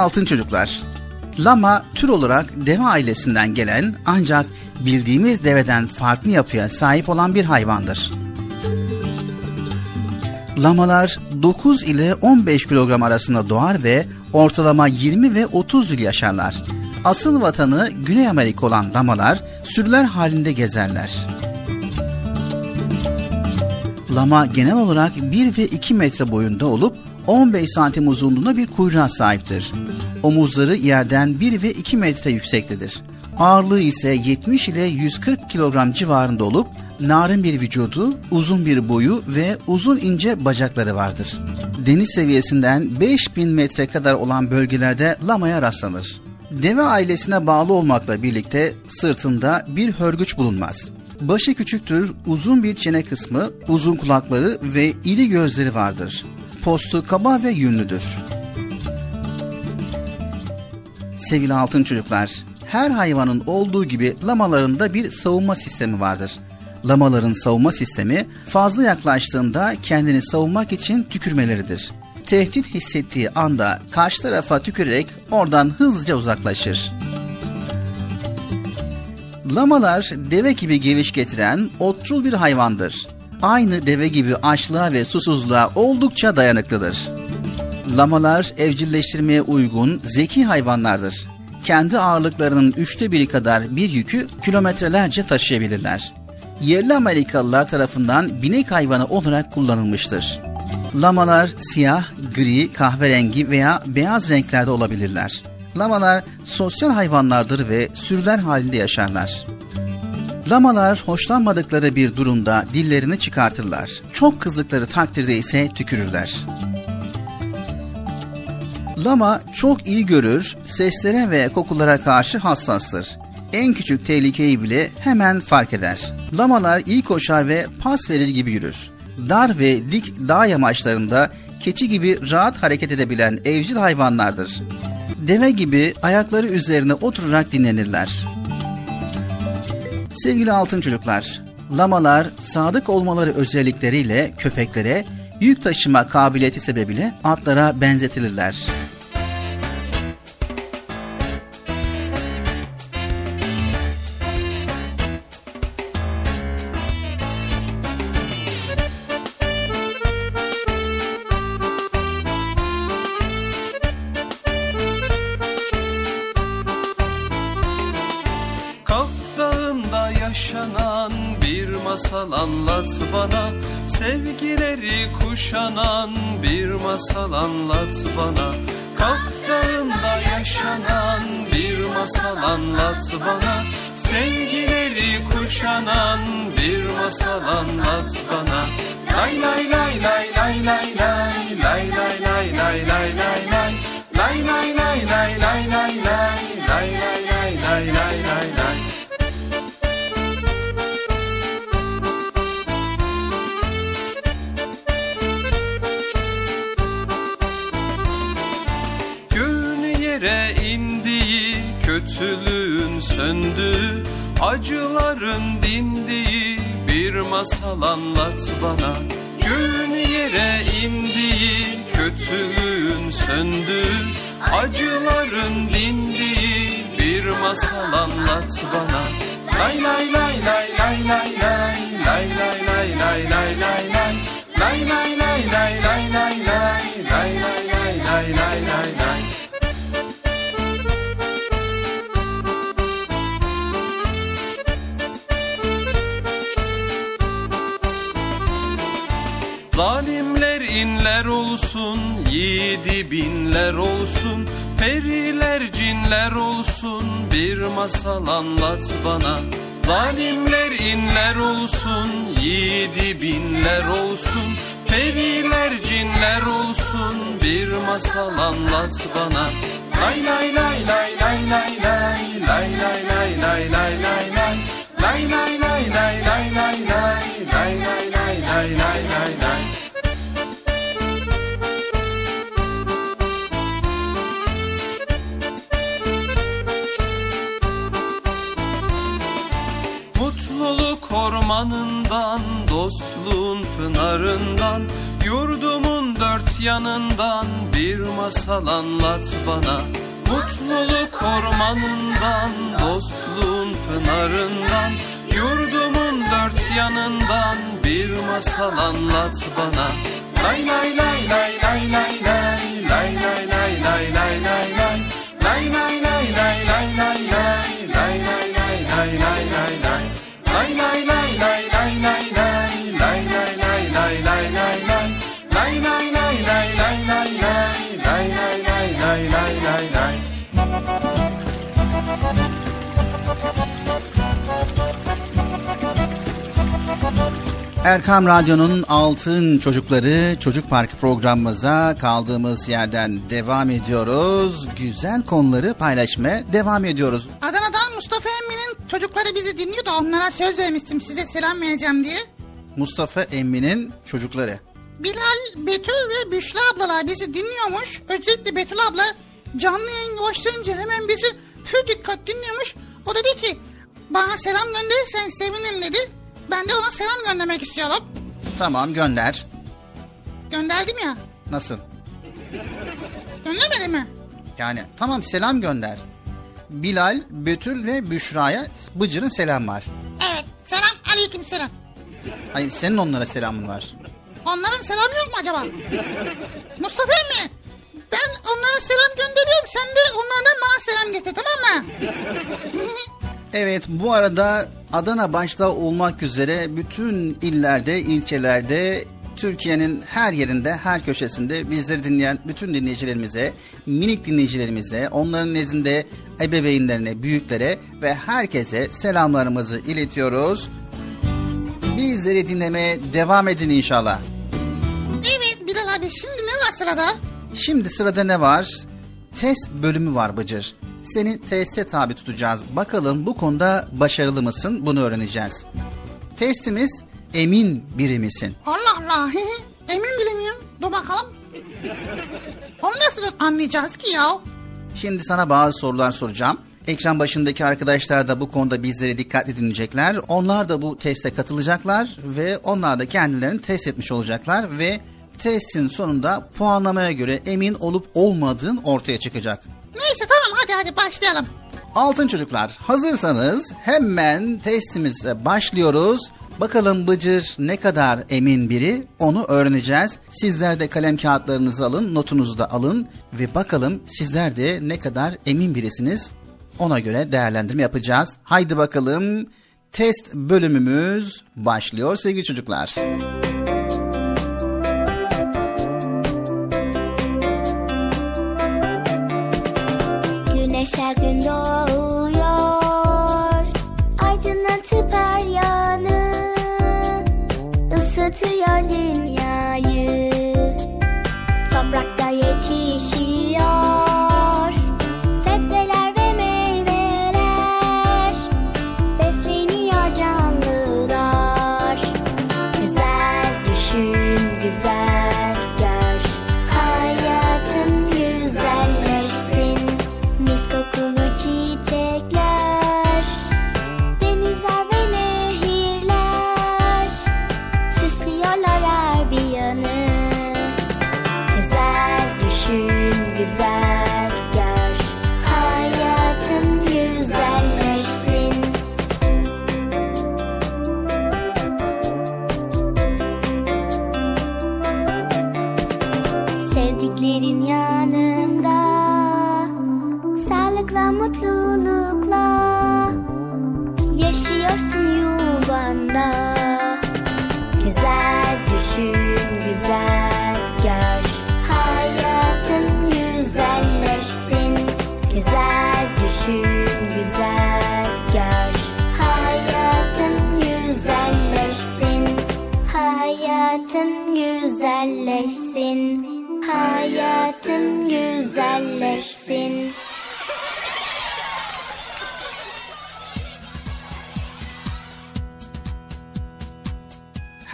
Speaker 3: Altın çocuklar, lama tür olarak deve ailesinden gelen ancak bildiğimiz deveden farklı yapıya sahip olan bir hayvandır. Lamalar 9 ile 15 kilogram arasında doğar ve ortalama 20 ve 30 yıl yaşarlar. Asıl vatanı Güney Amerika olan lamalar sürüler halinde gezerler. Lama genel olarak 1 ve 2 metre boyunda olup 15 santim uzunluğunda bir kuyruğa sahiptir. Omuzları yerden 1 ve 2 metre yüksektedir. Ağırlığı ise 70 ile 140 kilogram civarında olup narin bir vücudu, uzun bir boyu ve uzun ince bacakları vardır. Deniz seviyesinden 5000 metre kadar olan bölgelerde lamaya rastlanır. Deve ailesine bağlı olmakla birlikte sırtında bir hörgüç bulunmaz. Başı küçüktür, uzun bir çene kısmı, uzun kulakları ve iri gözleri vardır. Postu kaba ve yünlüdür. Sevgili altın çocuklar, her hayvanın olduğu gibi lamaların da bir savunma sistemi vardır. Lamaların savunma sistemi fazla yaklaştığında kendini savunmak için tükürmeleridir. Tehdit hissettiği anda karşı tarafa tükürerek oradan hızlıca uzaklaşır. Lamalar deve gibi geviş getiren otçul bir hayvandır. Aynı deve gibi açlığa ve susuzluğa oldukça dayanıklıdır. Lamalar evcilleştirmeye uygun zeki hayvanlardır. Kendi ağırlıklarının üçte biri kadar bir yükü kilometrelerce taşıyabilirler. Yerli Amerikalılar tarafından binek hayvanı olarak kullanılmıştır. Lamalar siyah, gri, kahverengi veya beyaz renklerde olabilirler. Lamalar sosyal hayvanlardır ve sürüler halinde yaşarlar. Lamalar hoşlanmadıkları bir durumda dillerini çıkartırlar. Çok kızdıkları takdirde ise tükürürler. Lama çok iyi görür, seslere ve kokulara karşı hassastır. En küçük tehlikeyi bile hemen fark eder. Lamalar iyi koşar ve pas verir gibi yürür. Dar ve dik dağ yamaçlarında keçi gibi rahat hareket edebilen evcil hayvanlardır. Deve gibi ayakları üzerine oturarak dinlenirler. Sevgili altın çocuklar, lamalar sadık olmaları özellikleriyle köpeklere, yük taşıma kabiliyeti sebebiyle atlara benzetilirler.
Speaker 10: Olsun, yiğidi binler olsun Periler cinler olsun, bir masal anlat bana Zalimler inler olsun, yiğidi binler olsun Periler cinler olsun, bir masal anlat bana Lay lay lay lay lay lay lay lay lay lay lay lay lay lay Lay lay lay lay ormanından, dostluğun pınarından Yurdumun dört yanından bir masal anlat bana. Mutluluk ormanından, dostluğun pınarından Yurdumun dört yanından bir masal anlat bana. Lay lay lay lay lay lay lay
Speaker 3: Erkam Radyo'nun Altın Çocukları Çocuk Parkı programımıza kaldığımız yerden devam ediyoruz. Güzel konuları paylaşmaya devam ediyoruz.
Speaker 4: Adana'dan Mustafa Emmi'nin çocukları bizi dinliyor da onlara söz vermiştim size selam vereceğim diye.
Speaker 3: Mustafa Emmi'nin çocukları.
Speaker 4: Bilal, Betül ve Büşra ablalar bizi dinliyormuş. Özellikle Betül abla canlı yayın başlayınca hemen bizi pür dikkat dinliyormuş. O dedi ki bana selam gönderirsen sevinirim dedi. Ben de ona selam göndermek istiyorum.
Speaker 3: Tamam gönder.
Speaker 4: Gönderdim ya.
Speaker 3: Nasıl?
Speaker 4: Göndermedi mi?
Speaker 3: Yani tamam selam gönder. Bilal, Betül ve Büşra'ya Bıcır'ın selam var.
Speaker 4: Evet. Selam. Aleyküm selam.
Speaker 3: Hayır senin onlara selamın var.
Speaker 4: Onların selamı yok mu acaba? Mustafa emmi. Ben onlara selam gönderiyorum. Sen de onlardan bana selam getir tamam mı?
Speaker 3: Evet bu arada Adana başta olmak üzere bütün illerde, ilçelerde Türkiye'nin her yerinde, her köşesinde bizleri dinleyen bütün dinleyicilerimize, minik dinleyicilerimize, onların nezdinde ebeveynlerine, büyüklere ve herkese selamlarımızı iletiyoruz. Bizleri dinlemeye devam edin inşallah.
Speaker 4: Evet Bilal abi şimdi ne var sırada?
Speaker 3: Şimdi sırada ne var? Test bölümü var Bıcır. Seni teste tabi tutacağız. Bakalım bu konuda başarılı mısın? Bunu öğreneceğiz. Testimiz emin biri misin?
Speaker 4: Allah Allah. Emin bilemiyorum. Dur bakalım. Onu nasıl anlayacağız ki ya?
Speaker 3: Şimdi sana bazı sorular soracağım. Ekran başındaki arkadaşlar da bu konuda bizleri dikkatli dinleyecekler. Onlar da bu teste katılacaklar ve onlar da kendilerini test etmiş olacaklar ve testin sonunda puanlamaya göre emin olup olmadığın ortaya çıkacak.
Speaker 4: Neyse tamam hadi hadi başlayalım.
Speaker 3: Altın çocuklar hazırsanız hemen testimize başlıyoruz. Bakalım Bıcır ne kadar emin biri onu öğreneceğiz. Sizler de kalem kağıtlarınızı alın, notunuzu da alın ve bakalım sizler de ne kadar emin birisiniz. Ona göre değerlendirme yapacağız. Haydi bakalım test bölümümüz başlıyor sevgili çocuklar.
Speaker 2: Güneş her gün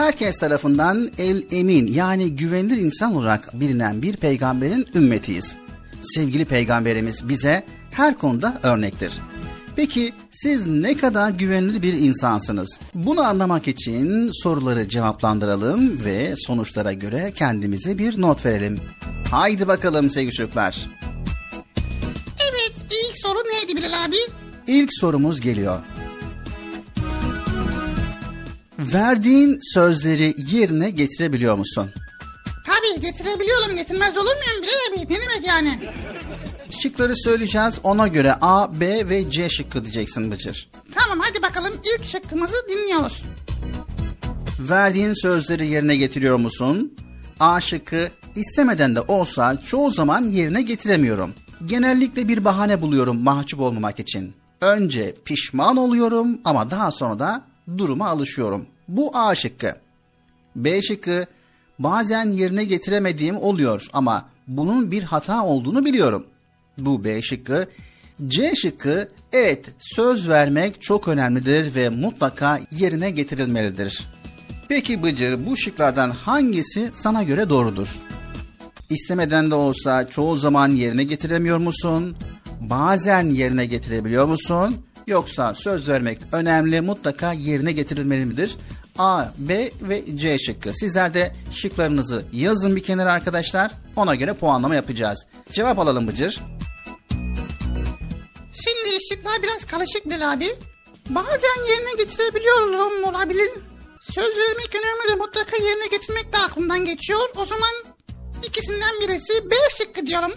Speaker 3: Herkes tarafından el emin yani güvenilir insan olarak bilinen bir peygamberin ümmetiyiz. Sevgili peygamberimiz bize her konuda örnektir. Peki siz ne kadar güvenilir bir insansınız? Bunu anlamak için soruları cevaplandıralım ve sonuçlara göre kendimize bir not verelim. Haydi bakalım sevgili çocuklar.
Speaker 4: Evet ilk soru neydi Bilal abi?
Speaker 3: İlk sorumuz geliyor. Verdiğin sözleri yerine getirebiliyor musun?
Speaker 4: Tabii getirebiliyorum getirmez olur muyum Bilal abi? Ne demek yani?
Speaker 3: Şıkları söyleyeceğiz. Ona göre A, B ve C şıkkı diyeceksin Bıcır.
Speaker 4: Tamam hadi bakalım ilk şıkkımızı dinliyoruz.
Speaker 3: Verdiğin sözleri yerine getiriyor musun? A şıkkı istemeden de olsa çoğu zaman yerine getiremiyorum. Genellikle bir bahane buluyorum mahcup olmamak için. Önce pişman oluyorum ama daha sonra da duruma alışıyorum. Bu A şıkkı. B şıkkı bazen yerine getiremediğim oluyor ama bunun bir hata olduğunu biliyorum. Bu B şıkkı. C şıkkı evet söz vermek çok önemlidir ve mutlaka yerine getirilmelidir. Peki Bıcır bu şıklardan hangisi sana göre doğrudur? İstemeden de olsa çoğu zaman yerine getiremiyor musun? Bazen yerine getirebiliyor musun? Yoksa söz vermek önemli mutlaka yerine getirilmeli midir? A, B ve C şıkkı. Sizler de şıklarınızı yazın bir kenara arkadaşlar. Ona göre puanlama yapacağız. Cevap alalım Bıcır.
Speaker 4: Şimdi şıklar biraz karışık Bilal abi. Bazen yerine getirebiliyorum olabilir. Söz vermek önemli de mutlaka yerine getirmek de aklımdan geçiyor. O zaman İkisinden birisi B şıkkı diyorum.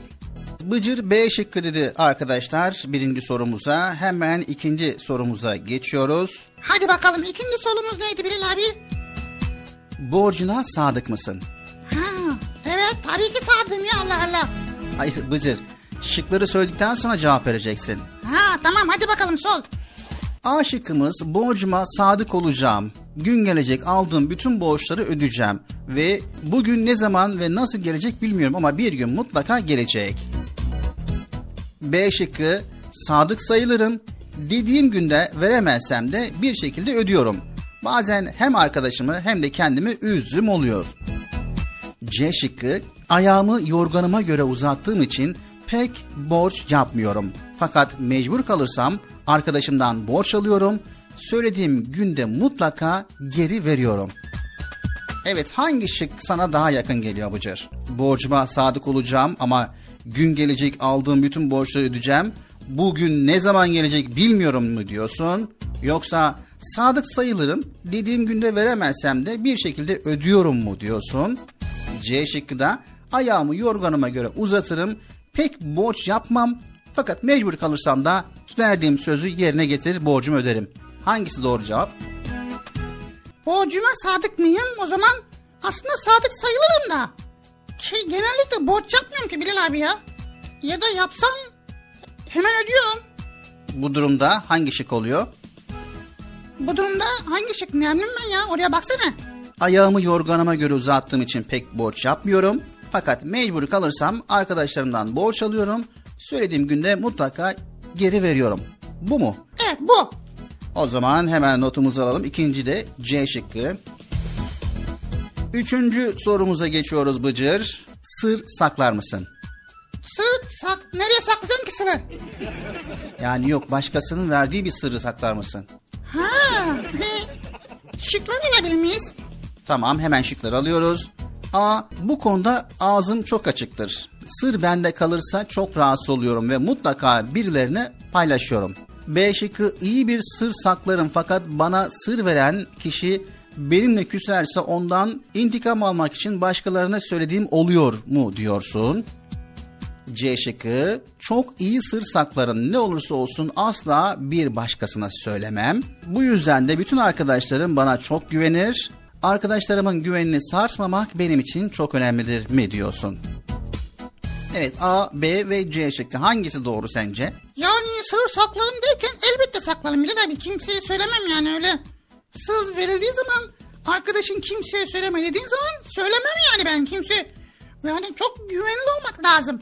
Speaker 3: Bıcır B şıkkı dedi arkadaşlar birinci sorumuza. Hemen ikinci sorumuza geçiyoruz.
Speaker 4: Hadi bakalım ikinci sorumuz neydi Bilal abi?
Speaker 3: Borcuna sadık mısın?
Speaker 4: Ha, evet tabii ki sadığım ya Allah Allah.
Speaker 3: Hayır Bıcır. Şıkları söyledikten sonra cevap vereceksin.
Speaker 4: Ha tamam hadi bakalım sol.
Speaker 3: A şıkkımız borcuma sadık olacağım. Gün gelecek aldığım bütün borçları ödeyeceğim. Ve bugün ne zaman ve nasıl gelecek bilmiyorum ama bir gün mutlaka gelecek. B şıkkı sadık sayılırım. Dediğim günde veremezsem de bir şekilde ödüyorum. Bazen hem arkadaşımı hem de kendimi üzdüm oluyor. C şıkkı ayağımı yorganıma göre uzattığım için pek borç yapmıyorum. Fakat mecbur kalırsam arkadaşımdan borç alıyorum. Söylediğim günde mutlaka geri veriyorum. Evet hangi şık sana daha yakın geliyor Bıcır? Borcuma sadık olacağım ama gün gelecek aldığım bütün borçları ödeyeceğim. Bugün ne zaman gelecek bilmiyorum mu diyorsun? Yoksa sadık sayılırım dediğim günde veremezsem de bir şekilde ödüyorum mu diyorsun? C şıkkı da ayağımı yorganıma göre uzatırım. Pek borç yapmam fakat mecbur kalırsam da verdiğim sözü yerine getirir borcumu öderim. Hangisi doğru cevap?
Speaker 4: Borcuma sadık mıyım o zaman? Aslında sadık sayılırım da. Ki genellikle borç yapmıyorum ki Bilal abi ya. Ya da yapsam hemen ödüyorum.
Speaker 3: Bu durumda hangi şık oluyor?
Speaker 4: Bu durumda hangi şık memnun ben ya oraya baksana.
Speaker 3: Ayağımı yorganıma göre uzattığım için pek borç yapmıyorum. Fakat mecbur kalırsam arkadaşlarımdan borç alıyorum. Söylediğim günde mutlaka geri veriyorum. Bu mu?
Speaker 4: Evet bu.
Speaker 3: O zaman hemen notumuzu alalım. İkinci de C şıkkı. Üçüncü sorumuza geçiyoruz Bıcır. Sır saklar mısın?
Speaker 4: Sır sak nereye saklayacaksın ki sırrı?
Speaker 3: Yani yok başkasının verdiği bir sırrı saklar mısın?
Speaker 4: Ha. Şıkları alabilir miyiz?
Speaker 3: Tamam hemen şıkları alıyoruz. A. Bu konuda ağzım çok açıktır. Sır bende kalırsa çok rahatsız oluyorum ve mutlaka birilerine paylaşıyorum. B şıkkı iyi bir sır saklarım fakat bana sır veren kişi benimle küserse ondan intikam almak için başkalarına söylediğim oluyor mu diyorsun. C şıkkı çok iyi sır saklarım ne olursa olsun asla bir başkasına söylemem. Bu yüzden de bütün arkadaşlarım bana çok güvenir. Arkadaşlarımın güvenini sarsmamak benim için çok önemlidir mi diyorsun? Evet A, B ve C şıkkı hangisi doğru sence?
Speaker 4: Yani sır saklarım derken elbette saklarım Bilal abi. Kimseye söylemem yani öyle. Sır verildiği zaman arkadaşın kimseye söyleme dediğin zaman söylemem yani ben kimse. Yani çok güvenli olmak lazım.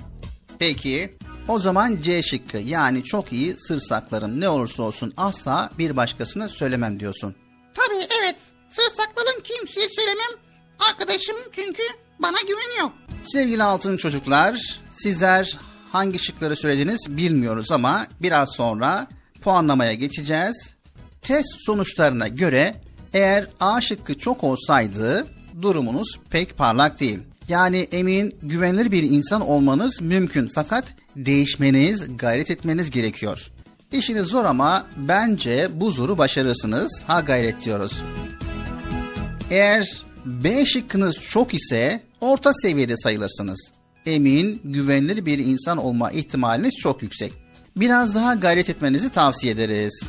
Speaker 3: Peki o zaman C şıkkı yani çok iyi sır saklarım ne olursa olsun asla bir başkasına söylemem diyorsun.
Speaker 4: Tabii evet sır saklarım kimseye söylemem. Arkadaşım çünkü bana güveniyor.
Speaker 3: Sevgili altın çocuklar sizler hangi şıkları söylediniz bilmiyoruz ama biraz sonra puanlamaya geçeceğiz. Test sonuçlarına göre eğer A şıkkı çok olsaydı durumunuz pek parlak değil. Yani emin, güvenilir bir insan olmanız mümkün fakat değişmeniz, gayret etmeniz gerekiyor. İşiniz zor ama bence bu zoru başarırsınız. Ha gayret diyoruz. Eğer B şıkkınız çok ise orta seviyede sayılırsınız. Emin, güvenilir bir insan olma ihtimaliniz çok yüksek. Biraz daha gayret etmenizi tavsiye ederiz.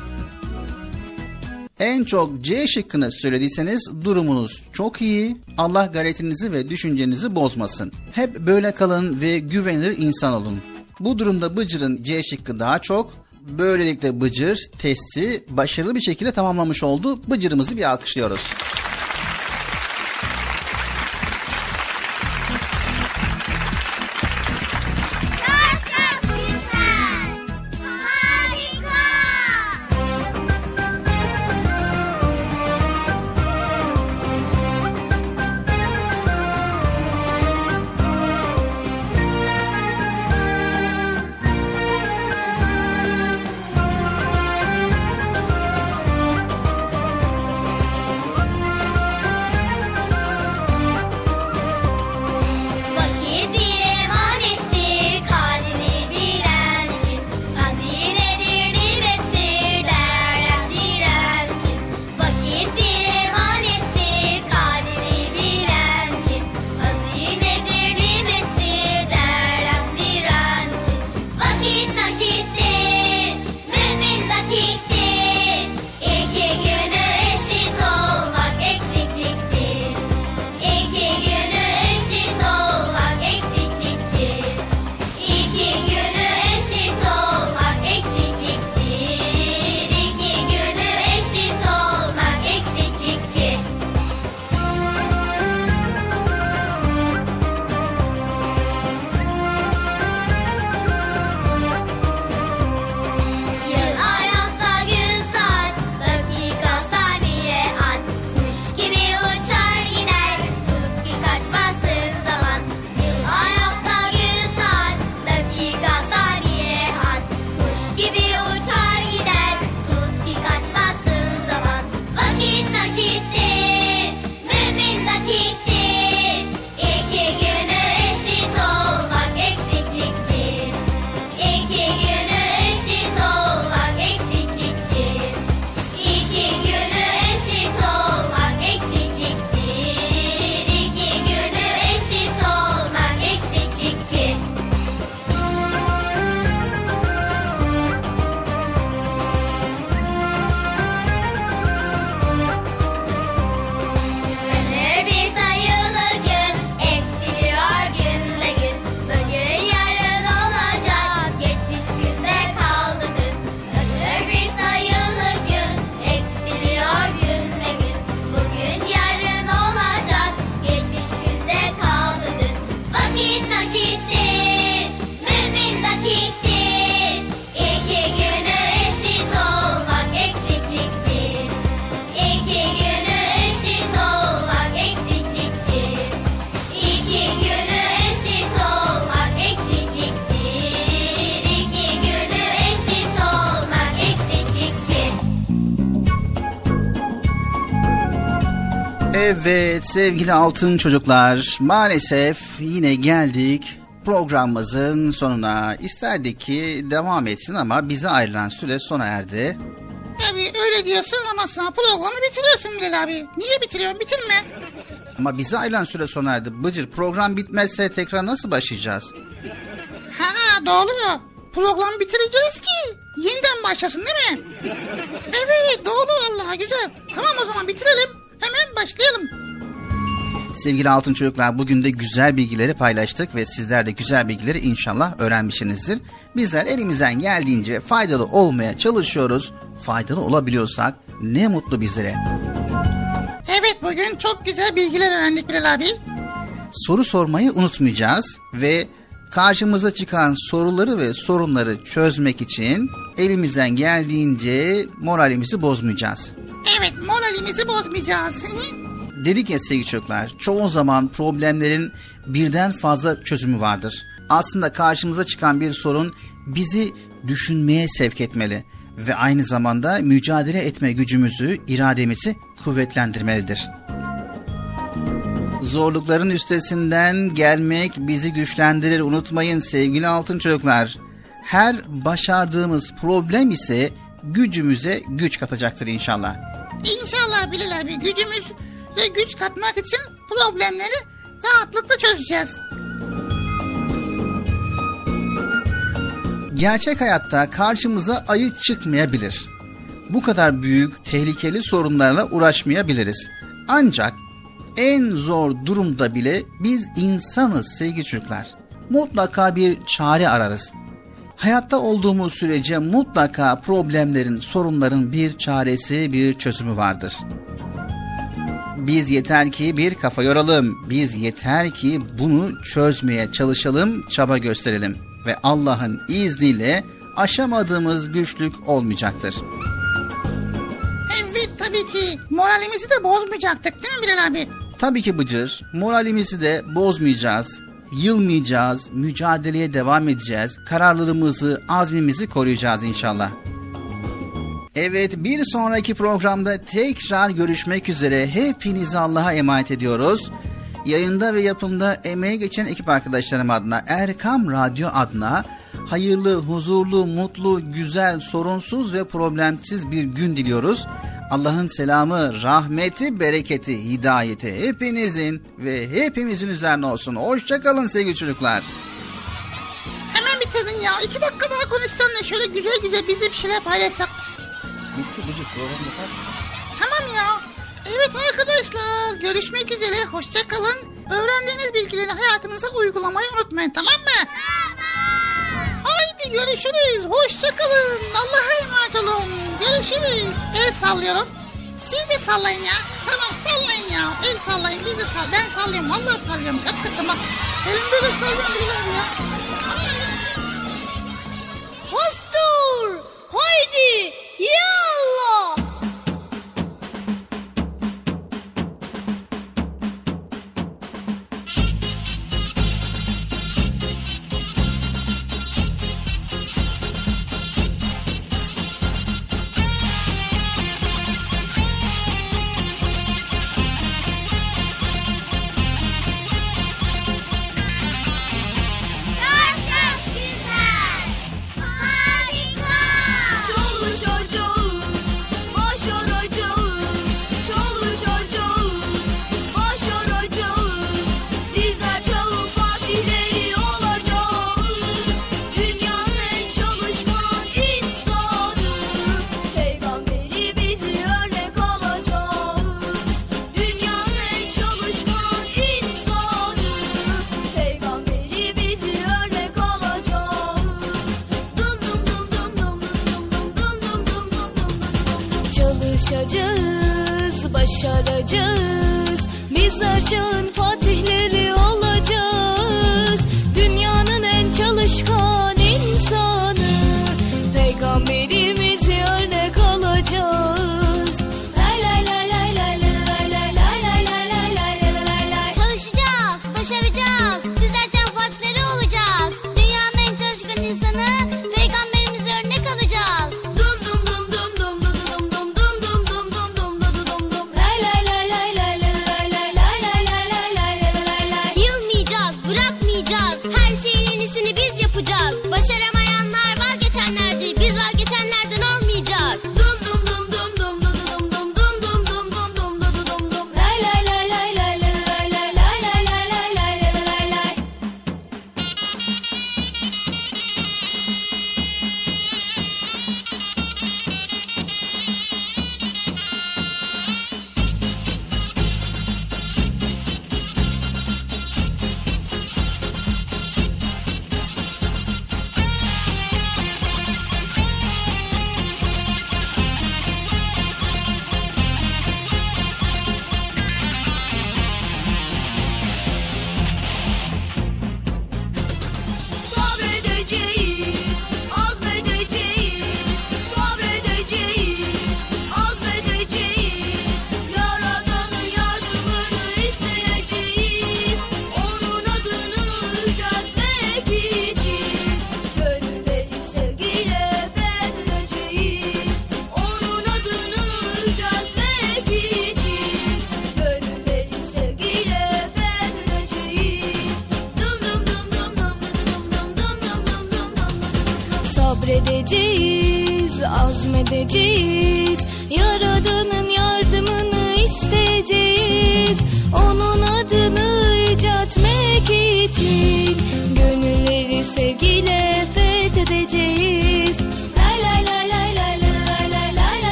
Speaker 3: En çok C şıkkını söylediyseniz durumunuz çok iyi. Allah gayretinizi ve düşüncenizi bozmasın. Hep böyle kalın ve güvenilir insan olun. Bu durumda Bıcır'ın C şıkkı daha çok. Böylelikle Bıcır testi başarılı bir şekilde tamamlamış oldu. Bıcır'ımızı bir alkışlıyoruz. Sevgili altın çocuklar maalesef yine geldik programımızın sonuna. İsterdik ki devam etsin ama bize ayrılan süre sona erdi.
Speaker 4: Tabii öyle diyorsun ama sana programı bitiriyorsun Bilal abi. Niye bitiriyorsun? Bitirme.
Speaker 3: Ama bize ayrılan süre sona erdi. Bıcır program bitmezse tekrar nasıl başlayacağız?
Speaker 4: Ha doğru. Programı bitireceğiz ki yeniden başlasın değil mi? Evet doğru vallahi güzel. Tamam o zaman bitirelim. Hemen başlayalım.
Speaker 3: Sevgili altın çocuklar bugün de güzel bilgileri paylaştık ve sizler de güzel bilgileri inşallah öğrenmişsinizdir. Bizler elimizden geldiğince faydalı olmaya çalışıyoruz. Faydalı olabiliyorsak ne mutlu bizlere.
Speaker 4: Evet bugün çok güzel bilgiler öğrendik Bilal abi.
Speaker 3: Soru sormayı unutmayacağız ve karşımıza çıkan soruları ve sorunları çözmek için elimizden geldiğince moralimizi bozmayacağız.
Speaker 4: Evet moralimizi bozmayacağız.
Speaker 3: Dedik ya sevgili çocuklar, çoğu zaman problemlerin birden fazla çözümü vardır. Aslında karşımıza çıkan bir sorun bizi düşünmeye sevk etmeli ve aynı zamanda mücadele etme gücümüzü, irademizi kuvvetlendirmelidir. Zorlukların üstesinden gelmek bizi güçlendirir. Unutmayın sevgili altın çocuklar. Her başardığımız problem ise gücümüze güç katacaktır inşallah.
Speaker 4: İnşallah Bilal abi gücümüz ve güç katmak için problemleri rahatlıkla çözeceğiz.
Speaker 3: Gerçek hayatta karşımıza ayı çıkmayabilir. Bu kadar büyük, tehlikeli sorunlarla uğraşmayabiliriz. Ancak en zor durumda bile biz insanız sevgili çocuklar. Mutlaka bir çare ararız. Hayatta olduğumuz sürece mutlaka problemlerin, sorunların bir çaresi, bir çözümü vardır. Biz yeter ki bir kafa yoralım. Biz yeter ki bunu çözmeye çalışalım, çaba gösterelim ve Allah'ın izniyle aşamadığımız güçlük olmayacaktır.
Speaker 4: Evet tabii ki moralimizi de bozmayacaktık değil mi Bilal abi?
Speaker 3: Tabii ki Bıcır, moralimizi de bozmayacağız, yılmayacağız, mücadeleye devam edeceğiz, kararlılığımızı, azmimizi koruyacağız inşallah. Evet bir sonraki programda tekrar görüşmek üzere hepinizi Allah'a emanet ediyoruz. Yayında ve yapımda emeği geçen ekip arkadaşlarım adına Erkam Radyo adına hayırlı, huzurlu, mutlu, güzel, sorunsuz ve problemsiz bir gün diliyoruz. Allah'ın selamı, rahmeti, bereketi, hidayeti hepinizin ve hepimizin üzerine olsun. Hoşçakalın sevgili çocuklar.
Speaker 4: Hemen bitirdin ya. İki dakika daha konuşsan da şöyle güzel güzel biz bir şeyler paylaşsak.
Speaker 3: Bitti Bıcır program yapar
Speaker 4: Tamam ya. Evet arkadaşlar görüşmek üzere hoşça kalın. Öğrendiğiniz bilgileri hayatınıza uygulamayı unutmayın tamam mı? Haydi görüşürüz. Hoşça kalın. Allah'a emanet olun. Görüşürüz. El sallıyorum. Siz de sallayın ya. Tamam sallayın ya. El sallayın. Biz de sall. Ben sallıyorum. Vallahi sallıyorum. Hakikaten bak. Elimde de sallıyorum ya.
Speaker 7: Hostur! Haydi! 赢了。